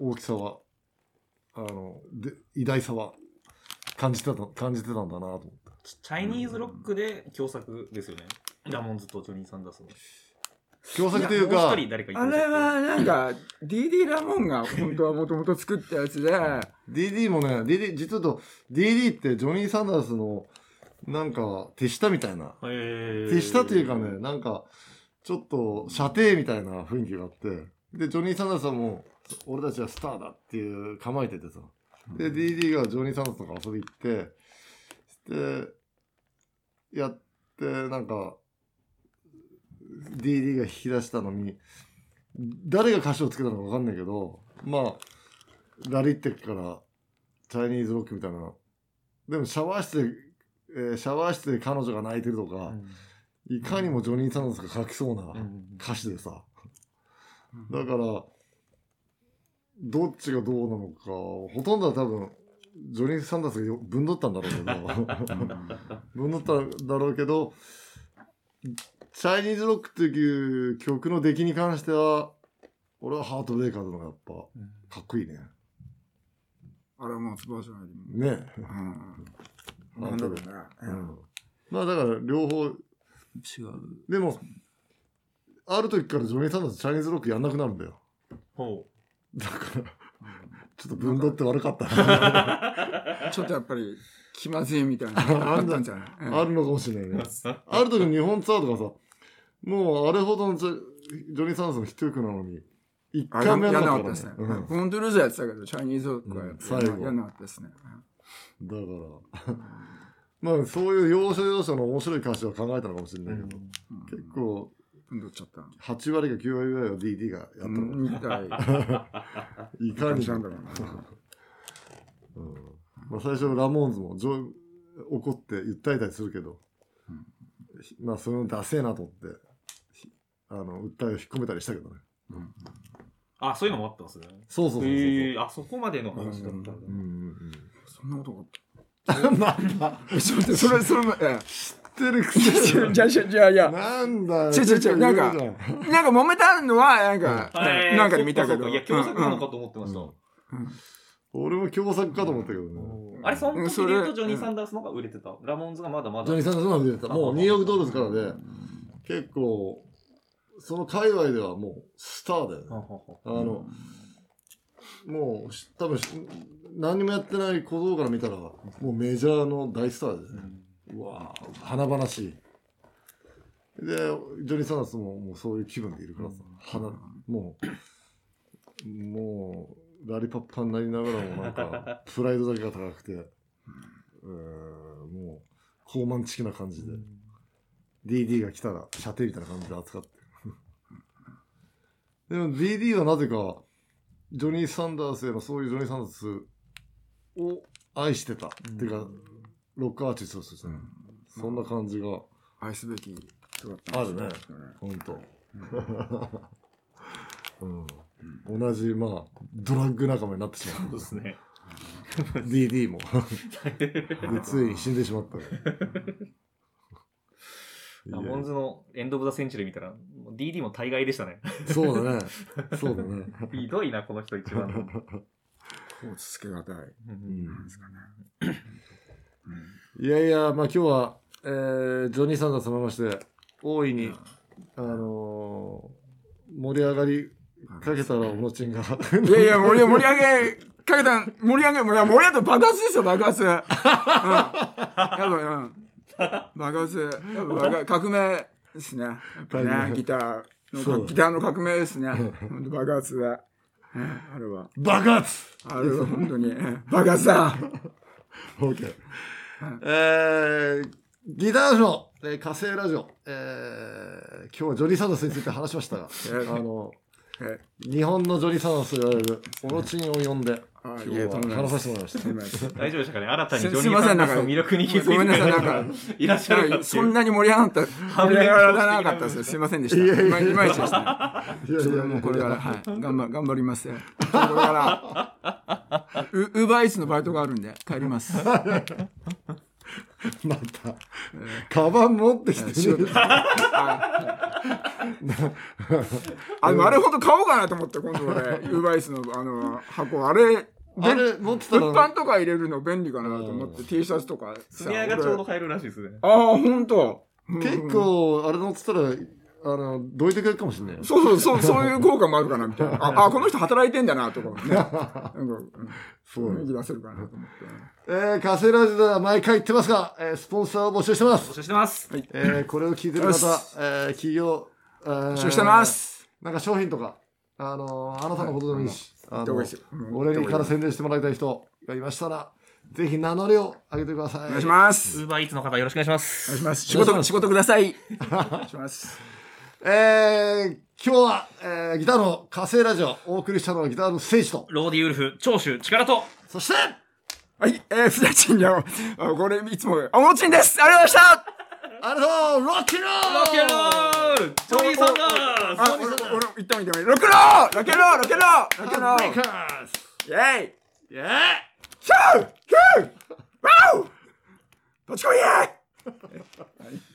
大きさは、あの、で偉大さは感じてた、感じてたんだなと思って。チチャイニーズロックで共作ですよね。ラモンズとジョニー・サンダースの。共作というもうか、一人誰かあれはなんか、DD ラモンが本当はもともと作ったやつで、DD もね、DD、実はと、DD ってジョニー・サンダースの、なんか、手下みたいな。手下というかね、なんか、ちょっと、射程みたいな雰囲気があって、で、ジョニー・サンダースはもう、俺たちはスターだっていう構えててさ。で、DD がジョニー・サンダースとか遊び行って、で、やって、なんか、DD が引き出したのに、誰が歌詞をつけたのかわかんないけど、まあ、ラリってっから、チャイニーズロックみたいな。でもシャワー室で、えーシャワー室で彼女が泣いてるとか、いかにもジョニー・サンダースが書きそうなうん。歌詞でさ。だから、どっちがどうなのか、ほとんどは多分、ジョニー・サンダースがよぶんどったんだろうけど、ぶんどったんだろうけど、チャイニーズロックっていう曲の出来に関しては、俺はハートブレイカーズの方がやっぱかっこいいね。あれはもうバージョンよりも。ね。うん。なんだろうね。うん、まあだから両方、違う。でも、ある時からジョニー・サンダースチャイニーズロックやんなくなるんだよ。ほだから、ちょっと分取って悪かった。ちょっとやっぱり気まずいみたいな。ああったんじゃない、うんあるのかもしれないね。う。ある時の日本ツアーとかさ、もうあれほどのジョニー・サンダースのヒット曲なのに、一あ回目やんなやらかったですね。うんフォントゥルーズやってたけど、チャイニーズロックはうん最後やんなかったですね。だから、まあそういう要所要所の面白い歌詞は考えたのかもしれないけど、結構、どっちゃった。8割か9割ぐらいは DD がやったのうん、みたい。いかに感じなんだろうな。うんまあ、最初ラモーンズもジョ怒って訴えたりするけど、まあそれをダセえなと思ってひあの訴えを引っ込めたりしたけどねあ、そういうのもあったんですね。そうそうそうそう、へえ、あ、そこまでの話だったんだ。うんうんそんなことがうん、なんだえ ちょそれ、それも、え知ってるくえ。せにじゃあ、じゃあ、じゃあ、いや、なんだよ。違う違う違うなんかなんか揉めたのは、なんか、はい。なんかで見たけど。いや、共作なのかと思ってました。うん。俺も共作かと思ったけどね。あれ、そのうん。それ時で言うとジョニー・サンダースの方が売れてた？ラモンズがまだまだ。ジョニー・サンダースの出てた。もうニューヨークドールズからで結構その界隈ではもうスターだよね。あの、もうし多分し何にもやってない小僧から見たらもうメジャーの大スターですね、うわぁ華々しい。でジョニー・サンダースももうそういう気分でいるからさ、花もうもうラリパッパになりながらもなんかプライドだけが高くて、うーんもう高慢チキな感じで、DD が来たら射程みたいな感じで扱って。でも DD はなぜかジョニー・サンダースへのそういうジョニー・サンダースを愛してた、っていうかロックアーティストとしてね、そんな感じが愛すべき人だったんですね。本当、うん、同じまあドラッグ仲間になってしまそううですね。DD も でついに死んでしまったラモンズのエンド・オブ・ザ・センチュリー見たら、DD も大概でしたね。そうだねそうだね、ひどいな、この人一番の。こうつけがたい。うんですかね。いやいやまあ今日は、えージョニー・サンダースもまして大いに、あのー盛り上がりかけたらおのちんがいやいや、盛り上げ、かけた、盛り上げ、いや、盛り上げた爆発ですよ、爆発。うん。やっぱ、うん。爆発。やっぱ爆革命ですね。やっぱね、ギターの、ギターの革命ですね。本当爆発だ。ねあれは。爆発あれは本当に、うん爆発だ。OK。えー、ギターショー、えー火星ラジオ、えー、今日はジョニー・サンダースについて話しましたが、えあの、え日本のジョニー・サンダースと言われるオロチンを呼んで、あ今日は話させてもらいました。すみません大丈夫でしたかね？新たにすジョニー・サンダースの魅力に気づいてごめんなさいなんかいらっしゃるそんなに盛り上がった、盛り上がらなかったです。すみませんでした。いまいちでしたね。いやいやいやもうこれから、はい、頑張、頑張ります。これから、ウ、ウーバーイーツのバイトがあるんで、帰ります。また、カバン持ってきてね。あ、でもあれほど買おうかなと思って、今度俺、ウーバーイーツのあの、箱、あれ、あれ持ってた物ら、販とか入れるの便利かなと思って、T シャツとかさ。スネアがちょうど俺買えるらしいですね。ああ、ほんと。結構、あれ乗ってたら、あの、どいてくれるかもしれないよ。そうそう、そう、そういう効果もあるかな、みたいな。あ、あこの人働いてんだな、とかね。なんか、うんそう雰囲気出せるかなと思って。えー、火星ラジオでは毎回言ってますが、えー、スポンサーを募集してます募。集してます。えー、これを聞いてる方えー、企業、えー募集してます。なんか商品とか、あのーあなたのことでもいいし、あのどこですようん俺にから宣伝してもらいたい人がいましたら、ぜひ名乗りを上げてください。お願いします。ウーバーイーツの方よろしくお願いしまおす。願いします。仕事、仕事ください。お願いします。えー、今日は、えー、ギターの火星ラジオ、お送りしたのはギターの聖地と、ローディウルフ、長州、力と、そして、はい、えー、ふざちんじゃん。あこれ、いつも、あもちんです。ありがとうございました。ありがとうロッキーローロッケンロール。ジョニー・サンダースあ、俺、俺、言ったも言ったもロックンローロッケンローロッケンローロッケンローブレイカーイェイズイェーイシューヒューワウどっちこいイェイ